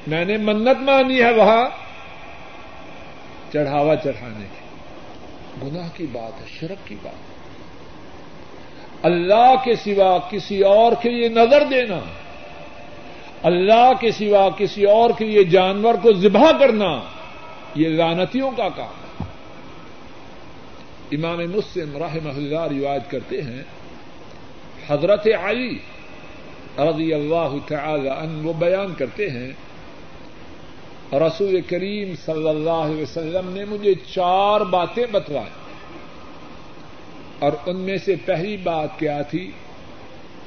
Speaker 1: میں نے منت مانی ہے وہاں، چڑھاوا چڑھانے کی۔ گناہ کی بات ہے، شرک کی بات ہے۔ اللہ کے سوا کسی اور کے لیے نظر دینا، اللہ کے سوا کسی اور کے لیے جانور کو ذبح کرنا، یہ لانتیوں کا کام ہے۔ امام مسلم رحمہ اللہ روایت کرتے ہیں، حضرت علی رضی اللہ تعالی عنہ وہ بیان کرتے ہیں، رسول کریم صلی اللہ علیہ وسلم نے مجھے چار باتیں بتلائی اور ان میں سے پہلی بات کیا تھی؟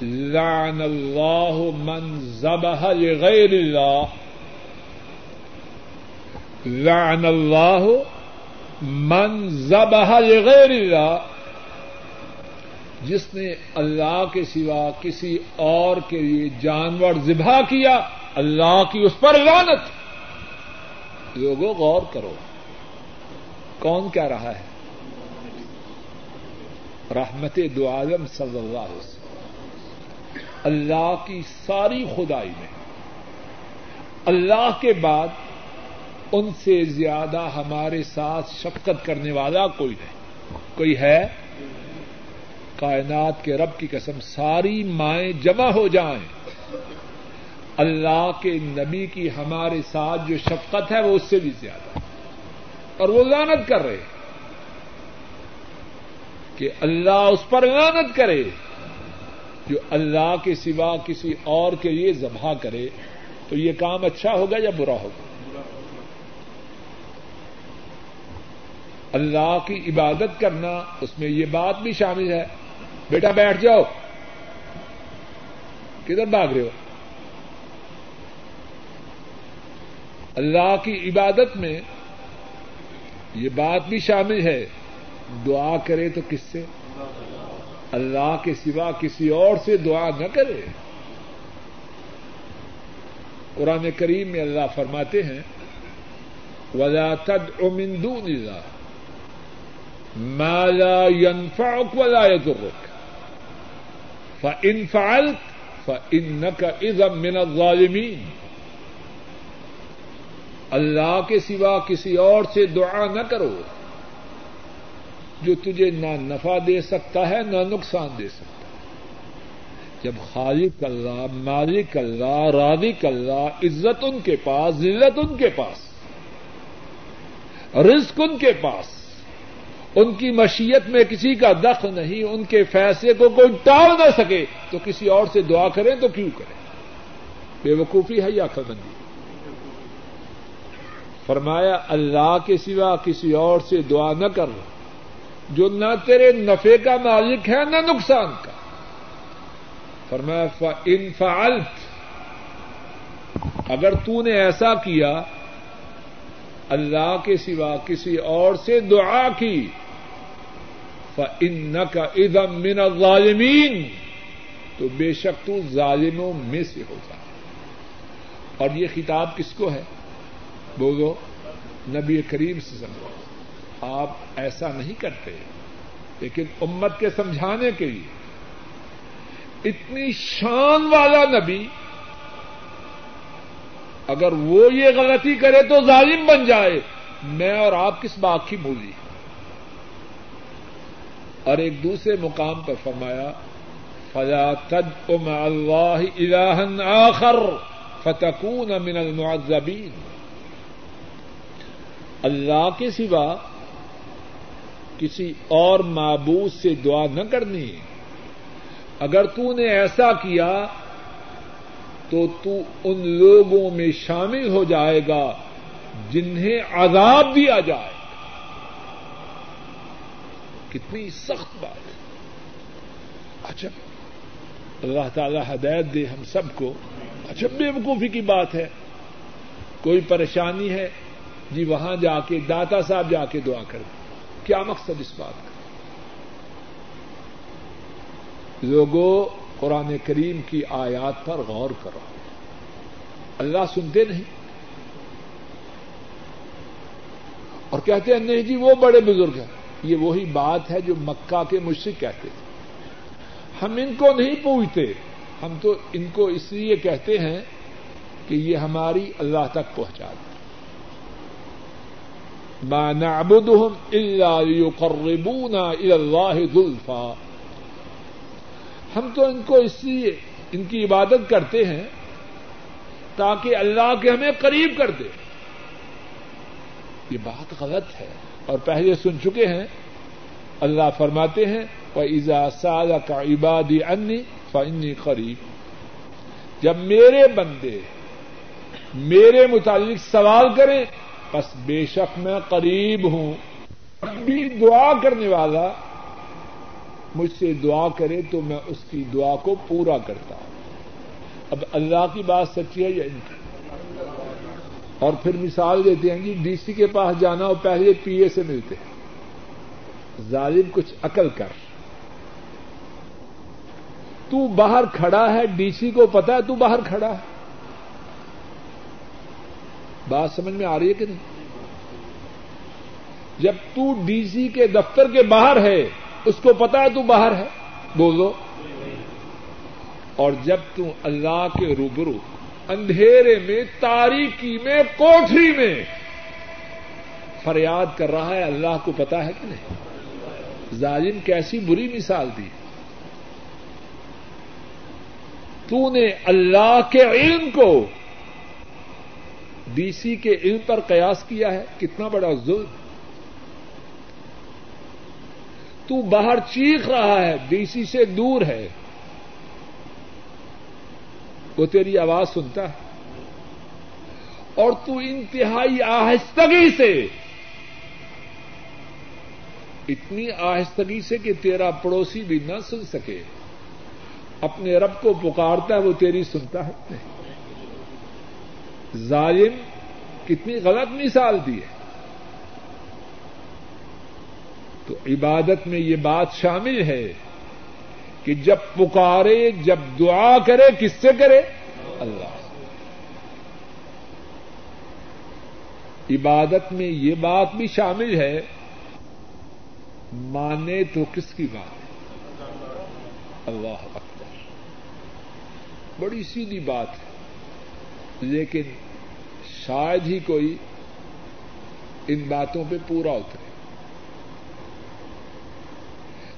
Speaker 1: لعن اللہ من ذبح لغیر اللہ. لعن اللہ من ذبح لغیر اللہ. جس نے اللہ کے سوا کسی اور کے لیے جانور ذبح کیا، اللہ کی اس پر لعنت. لوگوں، غور کرو، کون کہہ رہا ہے؟ رحمت دو عالم صلی اللہ علیہ وسلم۔ اللہ کی ساری خدائی میں۔ اللہ کے بعد ان سے زیادہ ہمارے ساتھ شفقت کرنے والا کوئی نہیں۔ کوئی ہے؟ کائنات کے رب کی قسم ساری مائیں جمع ہو جائیں۔ اللہ کے نبی کی ہمارے ساتھ جو شفقت ہے وہ اس سے بھی زیادہ۔ اور وہ لانت کر رہے ہیں۔ کہ اللہ اس پر لانت کرے، جو اللہ کے سوا کسی اور کے لیے ذبح کرے، تو یہ کام اچھا ہوگا یا برا ہوگا؟ اللہ کی عبادت کرنا، اس میں یہ بات بھی شامل ہے۔ بیٹا بیٹھ جاؤ۔ کدھر بھاگ رہے ہو؟ اللہ کی عبادت میں یہ بات بھی شامل ہے۔ دعا کرے تو کس سے؟ اللہ کے سوا کسی اور سے دعا نہ کرے۔ قرآن کریم میں اللہ فرماتے ہیں، ولا تدع من دون الله، ما لا ينفعك ولا يضرك، فإن فعلت فإنك إذا من الظالمين۔ اللہ کے سوا کسی اور سے دعا نہ کرو۔ جو تجھے نہ نفع دے سکتا ہے، نہ نقصان دے سکتا ہے۔ جب خالق اللہ، مالک اللہ، رازق اللہ، عزت ان کے پاس، ذلت ان کے پاس، رزق ان کے پاس، ان کی مشیت میں کسی کا دخل نہیں، ان کے فیصلے کو کوئی ٹال نہ سکے، تو کسی اور سے دعا کریں تو کیوں کریں؟ بے وقوفی ہے یا خبندی فرمایا، اللہ کے سوا کسی اور سے دعا نہ کر۔ جو نہ تیرے نفے کا مالک ہے، نہ نقصان کا۔ فرمایا ان فعلت اگر تو نے ایسا کیا، اللہ کے سوا کسی اور سے دعا کی فن کا ادم من الظالمین تو بے شک تو ظالموں میں سے ہو جائے اور یہ خطاب کس کو ہے؟ بولو، نبی کریم سے سمجھو آپ ایسا نہیں کرتے، لیکن امت کے سمجھانے کے لیے۔ اتنی شان والا نبی، اگر وہ یہ غلطی کرے تو ظالم بن جائے۔ میں اور آپ کس بات کی مولی؟ اور ایک دوسرے مقام پر فرمایا، فلا تد ام اللہ الہن آخر فتکون من المعذبین۔ اللہ کے سوا کسی اور معبود سے دعا نہ کرنی۔ اگر تو نے ایسا کیا تو تو ان لوگوں میں شامل ہو جائے گا جنہیں عذاب دیا جائے گا۔ کتنی سخت بات ہے۔ اچھا اللہ تعالی ہدایت دے ہم سب کو۔ اچھا بے وقوفی کی بات ہے۔ کوئی پریشانی ہے؟ جی وہاں جا کے، داتا صاحب جا کے دعا کر دیں کیا مقصد اس بات کا؟ لوگوں قرآن کریم کی آیات پر غور کرو۔ اللہ سنتے نہیں۔ اور کہتے ہیں، نہیں جی وہ بڑے بزرگ ہیں۔ یہ وہی بات ہے جو مکہ کے مشرق کہتے تھے۔ ہم ان کو نہیں پوچھتے۔ ہم تو ان کو اس لیے کہتے ہیں کہ یہ ہماری اللہ تک پہنچا دیں ما نعبدهم الا ليقربونا الى الله زلفا۔ ہم تو ان کو اس لیے ان کی عبادت کرتے ہیں تاکہ اللہ کے ہمیں قریب کر دے۔ یہ بات غلط ہے۔ اور پہلے سن چکے ہیں۔ اللہ فرماتے ہیں وہ ایزا سال کا عبادی انی فنی قریب جب میرے بندے میرے متعلق سوال کریں بس بے شک میں قریب ہوں۔ بھی دعا کرنے والا مجھ سے دعا کرے تو میں اس کی دعا کو پورا کرتا ہوں۔ اب اللہ کی بات سچی ہے یا ان کی اور پھر مثال دیتے ہیں جی ڈی سی کے پاس جانا اور پہلے پی اے سے ملتے۔ ہیں ظالم کچھ عقل کر۔ تو باہر کھڑا ہے، ڈی سی کو پتا ہے تو باہر کھڑا ہے۔ بات سمجھ میں آ رہی ہے کہ نہیں؟ جب تو ڈی سی کے دفتر کے باہر ہے، اس کو پتا ہے تو باہر ہے بولو اور جب تم اللہ کے روبرو اندھیرے میں، تاریکی میں کوٹری میں فریاد کر رہا ہے، اللہ کو پتا ہے کہ نہیں؟ ظالم کیسی بری مثال دی۔ تو نے اللہ کے علم کو ڈی سی کے علم پر قیاس کیا ہے؟ کتنا بڑا ظلم؟ تو باہر چیخ رہا ہے، ڈی سی سے دور ہے۔ وہ تیری آواز سنتا ہے۔ اور تو انتہائی آہستگی سے، اتنی آہستگی سے کہ تیرا پڑوسی بھی نہ سن سکے۔ اپنے رب کو پکارتا ہے، وہ تیری سنتا ہے۔ ظالم کتنی غلط مثال دی ہے۔ تو عبادت میں یہ بات شامل ہے کہ جب پکارے، جب دعا کرے، کس سے کرے؟ اللہ عبادت میں یہ بات بھی شامل ہے، مانے تو کس کی بات ہے؟ اللہ اکبر۔ بڑی سیدھی بات ہے۔ لیکن شاید ہی کوئی ان باتوں پہ پورا اترے۔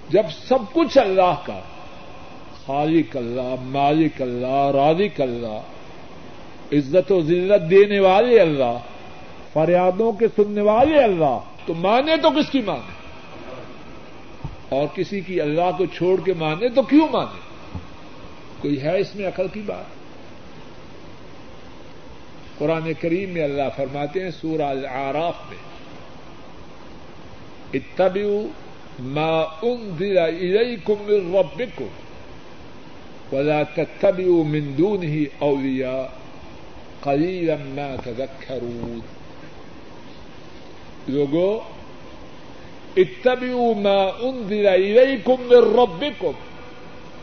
Speaker 1: جب سب کچھ اللہ کا، خالق اللہ، مالک اللہ، رازق اللہ، عزت و ذلت دینے والے اللہ، فریادوں کے سننے والے اللہ، تو مانے تو کس کی مانے؟ اور کسی کی اللہ کو چھوڑ کے مانے تو کیوں مانے؟ کوئی ہے اس میں عقل کی بات؟ قرآن کریم میں اللہ فرماتے ہیں سورہ العراف میں، اتبعوا ما انزل الیکم من ربکم ولا تتبعوا من دونه اولیاء، قلیلا ما تذکرون۔ لوگو، اتبعوا ما انزل الیکم من ربکم،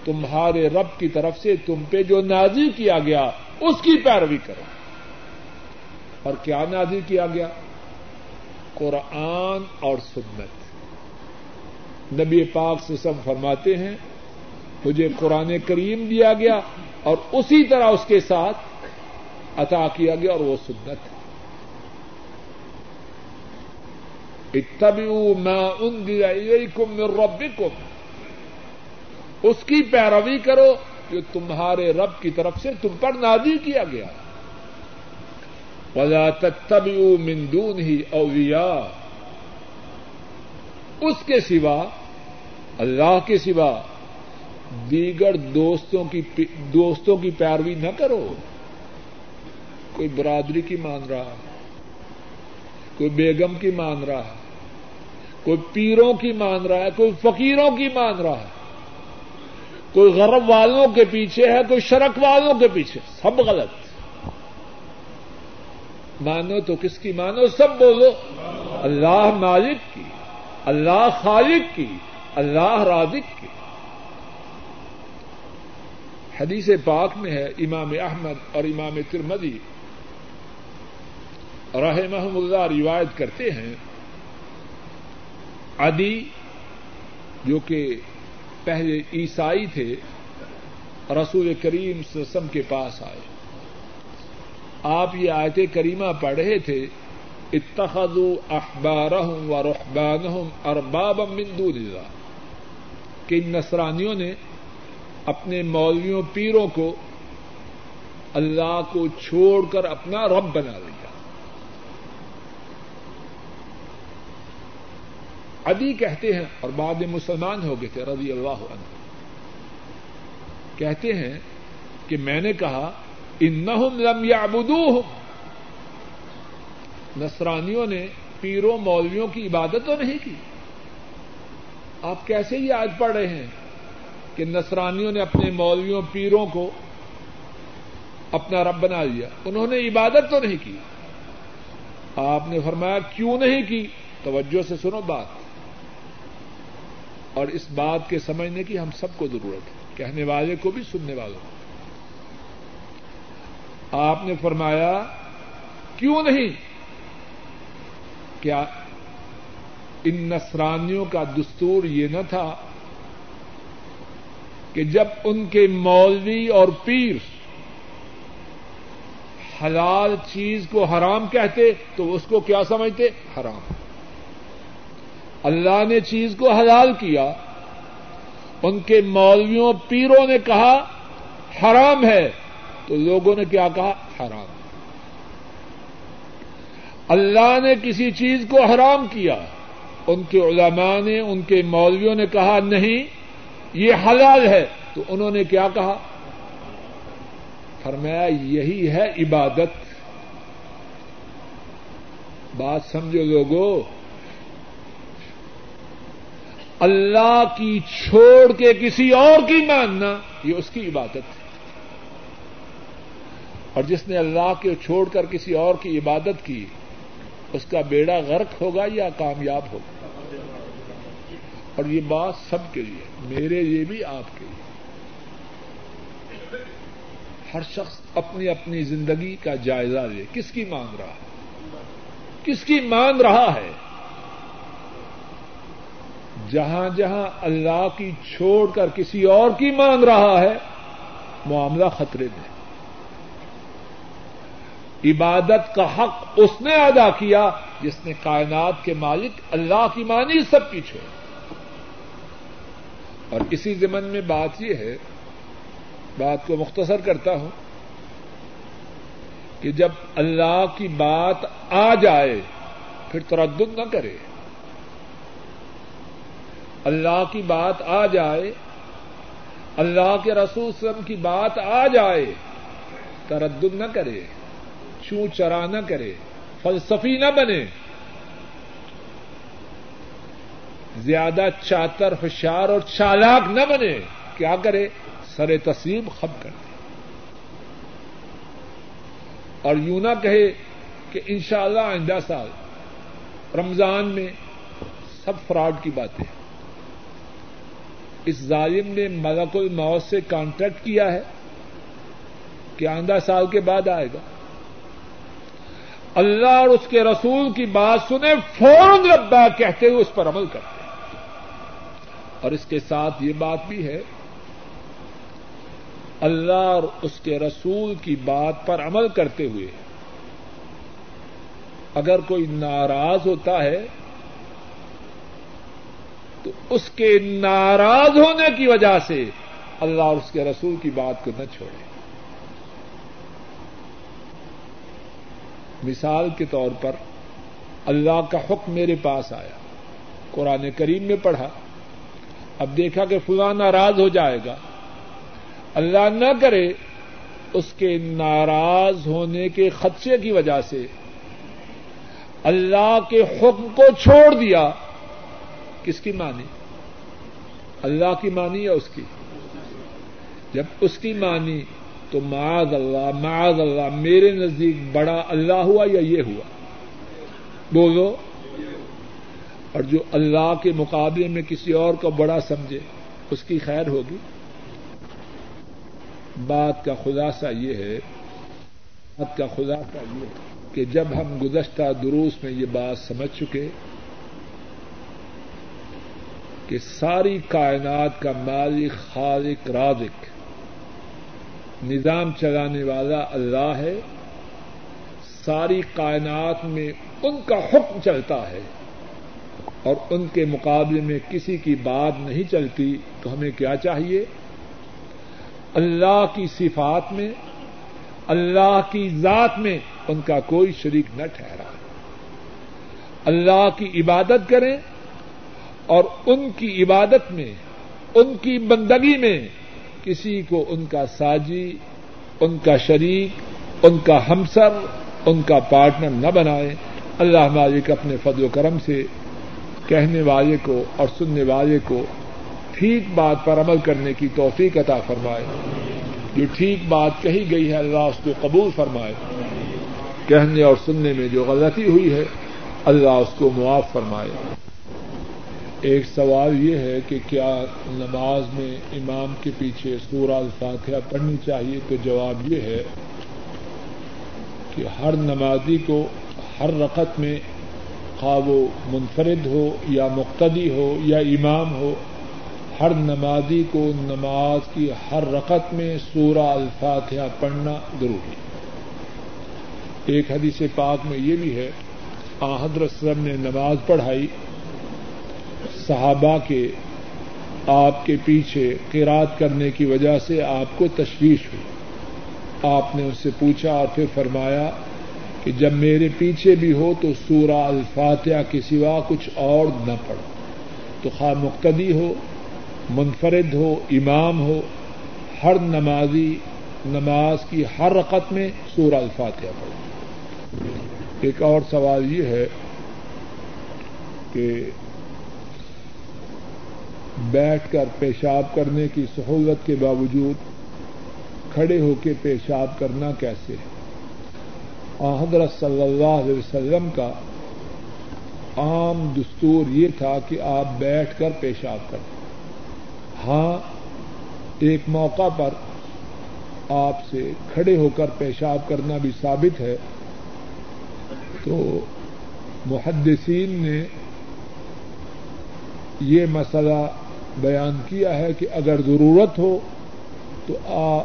Speaker 1: تمہارے رب کی طرف سے تم پہ جو نازل کیا گیا، اس کی پیروی کرو۔ اور کیا نازل کیا گیا؟ قرآن اور سنت۔ نبی پاک سے سب فرماتے ہیں، مجھے قرآن کریم دیا گیا اور اسی طرح اس کے ساتھ عطا کیا گیا اور وہ سنت۔ ہے اتبعوا ما انزل الیکم من ربکم۔ اس کی پیروی کرو جو تمہارے رب کی طرف سے تم پر نازل کیا گیا۔ ہے ولا تتبعوا من دونه اولیاء اس کے سوا، اللہ کے سوا دیگر دوستوں کی دوستوں کی پیروی نہ کرو۔ کوئی برادری کی مان رہا، کوئی بیگم کی مان رہا ہے کوئی پیروں کی مان رہا ہے کوئی فقیروں کی مان رہا۔ ہے کوئی غرب والوں کے پیچھے ہے، کوئی شرک والوں کے پیچھے، سب غلط۔ مانو تو کس کی مانو؟ سب بولو۔ اللہ مالک کی، اللہ خالق کی، اللہ رازق کی۔ حدیث پاک میں ہے، امام احمد اور امام ترمدی رحمہ اللہ روایت کرتے ہیں۔ ادی جو کہ پہلے عیسائی تھے، رسول کریم سسم کے پاس آئے۔ آپ یہ آیت کریمہ پڑھ رہے تھے، اتخذوا اخبارهم و رحبانهم اربابا من دون اللہ، کہ ان نصرانیوں نے اپنے مولویوں پیروں کو اللہ کو چھوڑ کر اپنا رب بنا لیا۔ ادی کہتے ہیں، اور بعد میں مسلمان ہو گئے تھے، رضی اللہ عنہ۔ کہتے ہیں کہ میں نے کہا انہم لم یعبدوہم۔ نصرانیوں نے پیروں مولویوں کی عبادت تو نہیں کی۔ آپ کیسے یہ آج پڑھ رہے ہیں کہ نصرانیوں نے اپنے مولویوں پیروں کو اپنا رب بنا لیا؟ انہوں نے عبادت تو نہیں کی۔ آپ نے فرمایا، کیوں نہیں کی؟ توجہ سے سنو بات۔ اور اس بات کے سمجھنے کی ہم سب کو ضرورت ہے۔ کہنے والے کو بھی، سننے والوں کو۔ آپ نے فرمایا، کیوں نہیں؟ کیا ان نسرانیوں کا دستور یہ نہ تھا کہ جب ان کے مولوی اور پیر حلال چیز کو حرام کہتے تو اس کو کیا سمجھتے؟ حرام۔ اللہ نے چیز کو حلال کیا، ان کے مولویوں پیروں نے کہا، حرام ہے۔ تو لوگوں نے کیا کہا؟ حرام۔ اللہ نے کسی چیز کو حرام کیا۔ ان کے علماء نے، ان کے مولویوں نے کہا، نہیں، یہ حلال ہے۔ تو انہوں نے کیا کہا؟ فرمایا، یہی ہے عبادت۔ بات سمجھو لوگوں اللہ کی چھوڑ کے کسی اور کی ماننا، یہ اس کی عبادت ہے۔ اور جس نے اللہ کے چھوڑ کر کسی اور کی عبادت کی، اس کا بیڑا غرق ہوگا یا کامیاب ہوگا؟ اور یہ بات سب کے لیے، میرے لیے بھی آپ کے لیے۔ ہر شخص اپنی اپنی زندگی کا جائزہ لے۔ کس کی مانگ رہا؟ ہے کس کی مانگ رہا ہے؟ جہاں جہاں اللہ کی چھوڑ کر کسی اور کی مانگ رہا ہے، معاملہ خطرے میں۔ عبادت کا حق اس نے ادا کیا جس نے کائنات کے مالک اللہ کی مانی سب کی چھوڑ اور اسی زمن میں بات یہ ہے، بات کو مختصر کرتا ہوں کہ جب اللہ کی بات آ جائے، پھر تردد نہ کرے۔ اللہ کی بات آ جائے، اللہ کے رسول وسلم کی بات آ جائے، تردد نہ کرے۔ چوں چرا نہ کرے، فلسفی نہ بنے۔ زیادہ چاتر ہوشیار اور چالاک نہ بنے کیا کرے، سر تسلیم خم کر دے۔ اور یوں نہ کہے کہ انشاءاللہ اللہ آئندہ سال رمضان میں سب فراڈ کی باتیں۔ اس ظالم نے ملک الموت سے کانٹریکٹ کیا ہے، کہ آئندہ سال کے بعد آئے گا۔ اللہ اور اس کے رسول کی بات سنے، فوراً ربا کہتے ہوئے اس پر عمل کرتے اور اس کے ساتھ یہ بات بھی ہے، اللہ اور اس کے رسول کی بات پر عمل کرتے ہوئے، اگر کوئی ناراض ہوتا ہے، تو اس کے ناراض ہونے کی وجہ سے اللہ اور اس کے رسول کی بات کو نہ چھوڑے۔ مثال کے طور پر اللہ کا حکم میرے پاس آیا۔ قرآن کریم میں پڑھا، اب دیکھا کہ فلاں ناراض ہو جائے گا۔ اللہ نہ کرے اس کے ناراض ہونے کے خدشے کی وجہ سے اللہ کے حکم کو چھوڑ دیا۔ کس کی مانی اللہ کی مانی یا اس کی؟ جب اس کی مانی تو معاذ اللہ معاذ اللہ، میرے نزدیک بڑا اللہ ہوا یا یہ ہوا؟ بولو۔ اور جو اللہ کے مقابلے میں کسی اور کو بڑا سمجھے، اس کی خیر ہوگی؟ بات کا خلاصہ یہ ہے، بات کا خلاصہ یہ ہے کہ جب ہم گزشتہ دروس میں یہ بات سمجھ چکے کہ ساری کائنات کا مالک، خالق، رازق نظام چلانے والا اللہ ہے۔ ساری کائنات میں ان کا حکم چلتا ہے۔ اور ان کے مقابلے میں کسی کی بات نہیں چلتی تو ہمیں کیا چاہیے؟ اللہ کی صفات میں، اللہ کی ذات میں ان کا کوئی شریک نہ ٹھہرا۔ اللہ کی عبادت کریں اور ان کی عبادت میں، ان کی بندگی میں کسی کو ان کا ساجی، ان کا شریک، ان کا ہمسر، ان کا پارٹنر نہ بنائے۔ اللہ مالک اپنے فضل و کرم سے کہنے والے کو اور سننے والے کو ٹھیک بات پر عمل کرنے کی توفیق عطا فرمائے۔ جو ٹھیک بات کہی گئی ہے، اللہ اس کو قبول فرمائے۔ کہنے اور سننے میں جو غلطی ہوئی ہے، اللہ اس کو معاف فرمائے۔ ایک سوال یہ ہے کہ کیا نماز میں امام کے پیچھے سورہ الفاتحہ پڑھنی چاہیے؟ تو جواب یہ ہے کہ ہر نمازی کو ہر رقط میں خواہ وہ منفرد ہو یا مقتدی ہو یا امام ہو، ہر نمازی کو نماز کی ہر رقط میں سورہ الفاتحہ پڑھنا ضروری ایک حدیث پاک میں یہ بھی ہے آ حضرت نے نماز پڑھائی صحابہ کے آپ کے پیچھے قرات کرنے کی وجہ سے آپ کو تشویش ہوئی۔ آپ نے اس سے پوچھا اور پھر فرمایا کہ جب میرے پیچھے بھی ہو تو سورہ الفاتحہ کے سوا کچھ اور نہ پڑھو۔ تو خواہ مقتدی ہو، منفرد ہو، امام ہو، ہر نمازی، نماز کی ہر رقط میں سورہ الفاتحہ پڑھو۔ ایک اور سوال یہ ہے کہ بیٹھ کر پیشاب کرنے کی سہولت کے باوجود کھڑے ہو کے پیشاب کرنا کیسے ہے؟ حضرت صلی اللہ علیہ وسلم کا عام دستور یہ تھا کہ آپ بیٹھ کر پیشاب کریں۔ ہاں ایک موقع پر آپ سے کھڑے ہو کر پیشاب کرنا بھی ثابت ہے۔ تو محدثین نے یہ مسئلہ بیان کیا ہے کہ اگر ضرورت ہو تو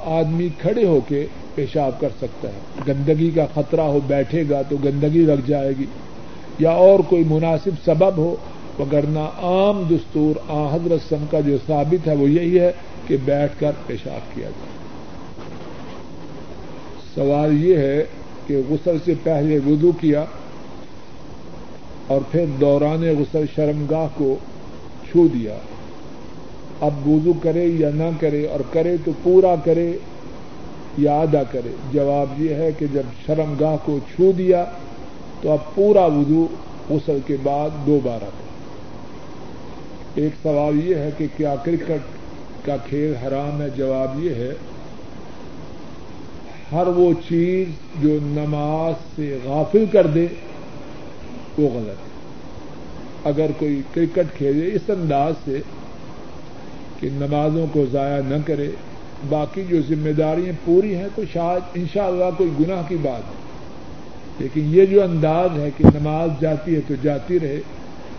Speaker 1: آدمی کھڑے ہو کے پیشاب کر سکتا ہے۔ گندگی کا خطرہ ہو، بیٹھے گا تو گندگی لگ جائے گی۔ یا اور کوئی مناسب سبب ہو وگرنہ عام دستور، آ حضرت سم کا جو ثابت ہے وہ یہی ہے کہ بیٹھ کر پیشاب کیا جائے۔ سوال یہ ہے کہ غسل سے پہلے وضو کیا اور پھر دوران غسل شرمگاہ کو چھو دیا۔ اب وضو کرے یا نہ کرے اور کرے تو پورا کرے یا ادا کرے۔ جواب یہ ہے کہ جب شرمگاہ کو چھو دیا تو اب پورا وضو غسل کے بعد دوبارہ کرے ایک سوال یہ ہے کہ کیا کرکٹ کا کھیل حرام ہے؟ جواب یہ ہے، ہر وہ چیز جو نماز سے غافل کر دے، وہ غلط ہے۔ اگر کوئی کرکٹ کھیلے، اس انداز سے کہ نمازوں کو ضائع نہ کرے۔ باقی جو ذمہ داریاں پوری ہیں تو شاید ان شاء اللہ کوئی گناہ کی بات ہے۔ لیکن یہ جو انداز ہے کہ نماز جاتی ہے تو جاتی رہے۔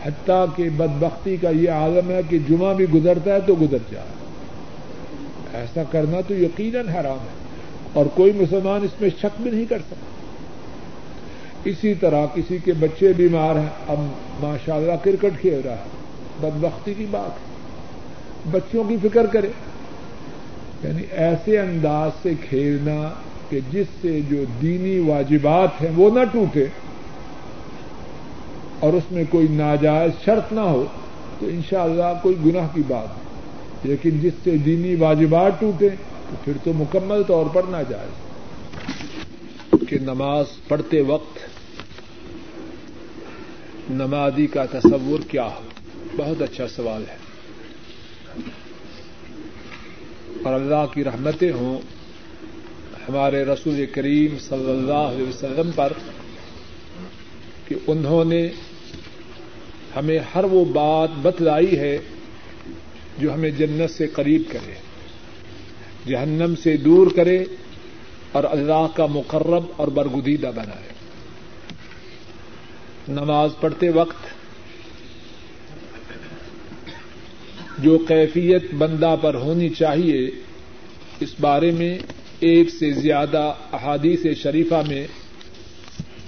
Speaker 1: حتیٰ کہ بدبختی کا یہ عالم ہے کہ جمعہ بھی گزرتا ہے تو گزر جائے۔ ایسا کرنا تو یقیناً حرام ہے۔ اور کوئی مسلمان اس میں شک بھی نہیں کر سکتا۔ اسی طرح کسی کے بچے بیمار ہیں، اب ماشاء اللہ کرکٹ کھیل رہا ہے۔ بدبختی کی بات ہے۔ بچوں کی فکر کرے۔ یعنی ایسے انداز سے کھیلنا کہ جس سے جو دینی واجبات ہیں وہ نہ ٹوٹے اور اس میں کوئی ناجائز شرط نہ ہو، تو انشاءاللہ کوئی گناہ کی بات نہیں۔ لیکن جس سے دینی واجبات ٹوٹے، تو پھر تو مکمل طور پر نہ جائے کہ نماز پڑھتے وقت نمازی کا تصور کیا ہو؟ بہت اچھا سوال ہے۔ اور اللہ کی رحمتیں ہوں ہمارے رسول کریم صلی اللہ علیہ وسلم پر کہ انہوں نے ہمیں ہر وہ بات بتلائی ہے جو ہمیں جنت سے قریب کرے، جہنم سے دور کرے اور اللہ کا مقرب اور برگدیدہ بنائے۔ نماز پڑھتے وقت جو کیفیت بندہ پر ہونی چاہیے، اس بارے میں ایک سے زیادہ احادیث شریفہ میں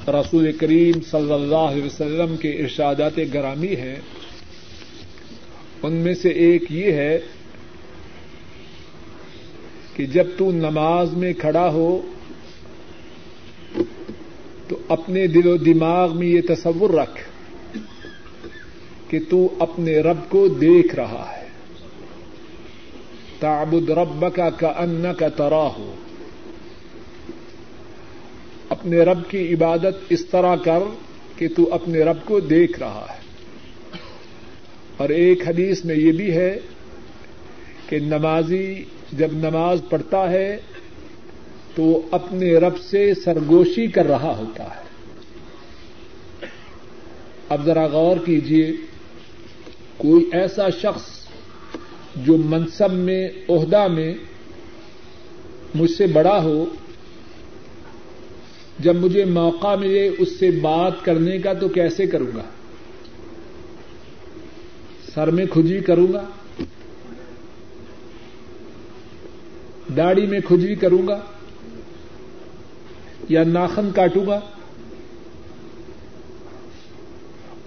Speaker 1: رسول کریم صلی اللہ علیہ وسلم کے ارشادات گرامی ہیں۔ ان میں سے ایک یہ ہے کہ جب تو نماز میں کھڑا ہو، تو اپنے دل و دماغ میں یہ تصور رکھ کہ تو اپنے رب کو دیکھ رہا ہے۔ تعبد رب کا کا ان کا ترا ہو اپنے رب کی عبادت اس طرح کر کہ تو اپنے رب کو دیکھ رہا ہے. اور ایک حدیث میں یہ بھی ہے کہ نمازی جب نماز پڑھتا ہے تو وہ اپنے رب سے سرگوشی کر رہا ہوتا ہے. اب ذرا غور کیجیے کوئی ایسا شخص جو منصب میں، عہدہ میں مجھ سے بڑا ہو، جب مجھے موقع ملے اس سے بات کرنے کا تو کیسے کروں گا؟ سر میں کھجی کروں گا؟ داڑھی میں کھجی کروں گا؟ یا ناخن کاٹوں گا؟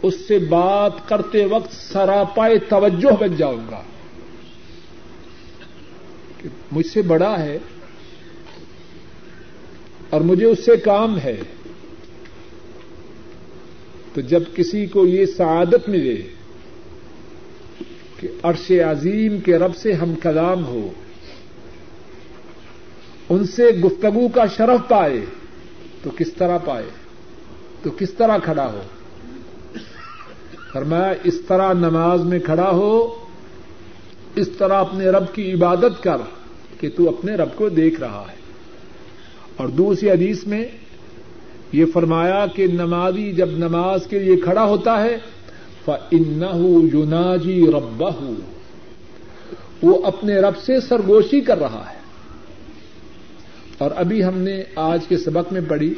Speaker 1: اس سے بات کرتے وقت سراپائے توجہ بن جاؤں گا۔ مجھ سے بڑا ہے اور مجھے اس سے کام ہے تو جب کسی کو یہ سعادت ملے کہ عرش عظیم کے رب سے ہم کلام ہو، ان سے گفتگو کا شرف پائے، تو کس طرح پائے؟ تو کس طرح کھڑا ہو؟ فرمایا، اس طرح نماز میں کھڑا ہو، اس طرح اپنے رب کی عبادت کر۔ کہ تو اپنے رب کو دیکھ رہا ہے۔ اور دوسری حدیث میں یہ فرمایا کہ نمازی جب نماز کے لیے کھڑا ہوتا ہے، فَإِنَّهُ يُنَاجِي رَبَّهُ۔ وہ اپنے رب سے سرگوشی کر رہا ہے۔ اور ابھی ہم نے آج کے سبق میں پڑھی،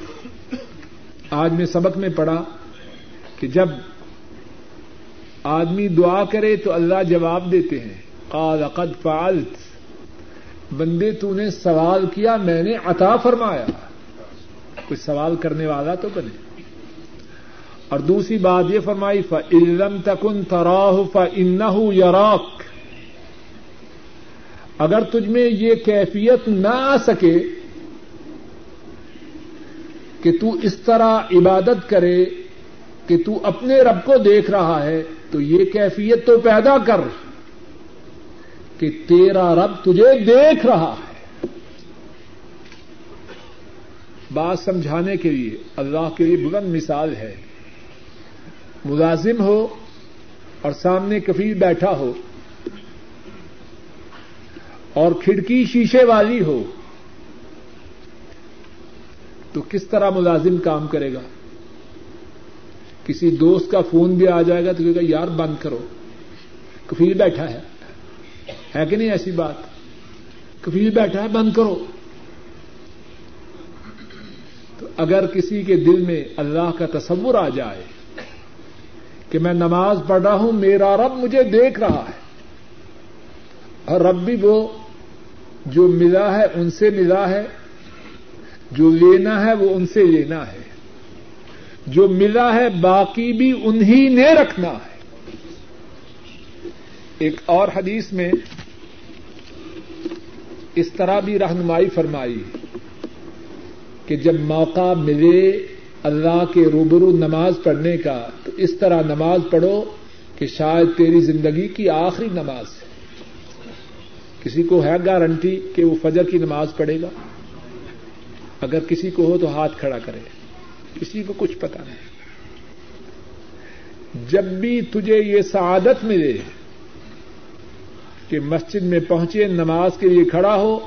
Speaker 1: آج میں سبق میں پڑھا کہ جب آدمی دعا کرے تو اللہ جواب دیتے ہیں، قال قد فعلت۔ بندے تو نے سوال کیا، میں نے عطا فرمایا۔ کوئی سوال کرنے والا تو بنے۔ اور دوسری بات یہ فرمائی فعلم تکن تراہ فن یراک اگر تجھ میں یہ کیفیت نہ آ سکے کہ تو اس طرح عبادت کرے کہ تو اپنے رب کو دیکھ رہا ہے، تو یہ کیفیت تو پیدا کر۔ کہ تیرا رب تجھے دیکھ رہا ہے۔ بات سمجھانے کے لیے اللہ کے لیے بلند مثال ہے۔ ملازم ہو اور سامنے کفیل بیٹھا ہو اور کھڑکی شیشے والی ہو، تو کس طرح ملازم کام کرے گا؟ کسی دوست کا فون بھی آ جائے گا تو کہے گا، یار بند کرو۔ کفیل بیٹھا ہے۔ ہے کہ نہیں ایسی بات؟ کفیل بیٹھا ہے، بند کرو۔ تو اگر کسی کے دل میں اللہ کا تصور آ جائے کہ میں نماز پڑھ رہا ہوں، میرا رب مجھے دیکھ رہا ہے، اور رب بھی وہ جو ملا ہے، ان سے ملا ہے، جو لینا ہے وہ ان سے لینا ہے، جو ملا ہے، باقی بھی انہی نے رکھنا ہے۔ ایک اور حدیث میں اس طرح بھی رہنمائی فرمائی کہ جب موقع ملے اللہ کے روبرو نماز پڑھنے کا تو اس طرح نماز پڑھو کہ شاید تیری زندگی کی آخری نماز ہے۔ کسی کو ہے گارنٹی کہ وہ فجر کی نماز پڑھے گا؟ اگر کسی کو ہو تو ہاتھ کھڑا کرے۔ کسی کو کچھ پتا نہیں۔ جب بھی تجھے یہ سعادت ملے کہ مسجد میں پہنچے، نماز کے لیے کھڑا ہو،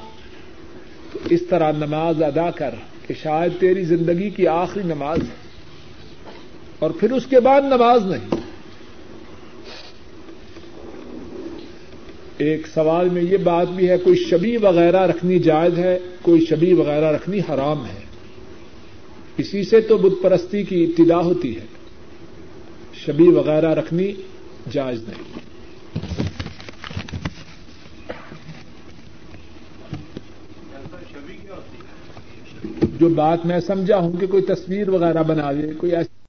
Speaker 1: تو اس طرح نماز ادا کر کہ شاید تیری زندگی کی آخری نماز ہے۔ اور پھر اس کے بعد نماز نہیں۔ ایک سوال میں یہ بات بھی ہے، کوئی شبی وغیرہ رکھنی جائز ہے، کوئی شبی وغیرہ رکھنی حرام ہے؟ اسی سے تو بت پرستی کی ابتدا ہوتی ہے۔ شبی وغیرہ رکھنی جائز نہیں۔ جو بات میں سمجھا ہوں کہ کوئی تصویر وغیرہ بنا دے کوئی ایسی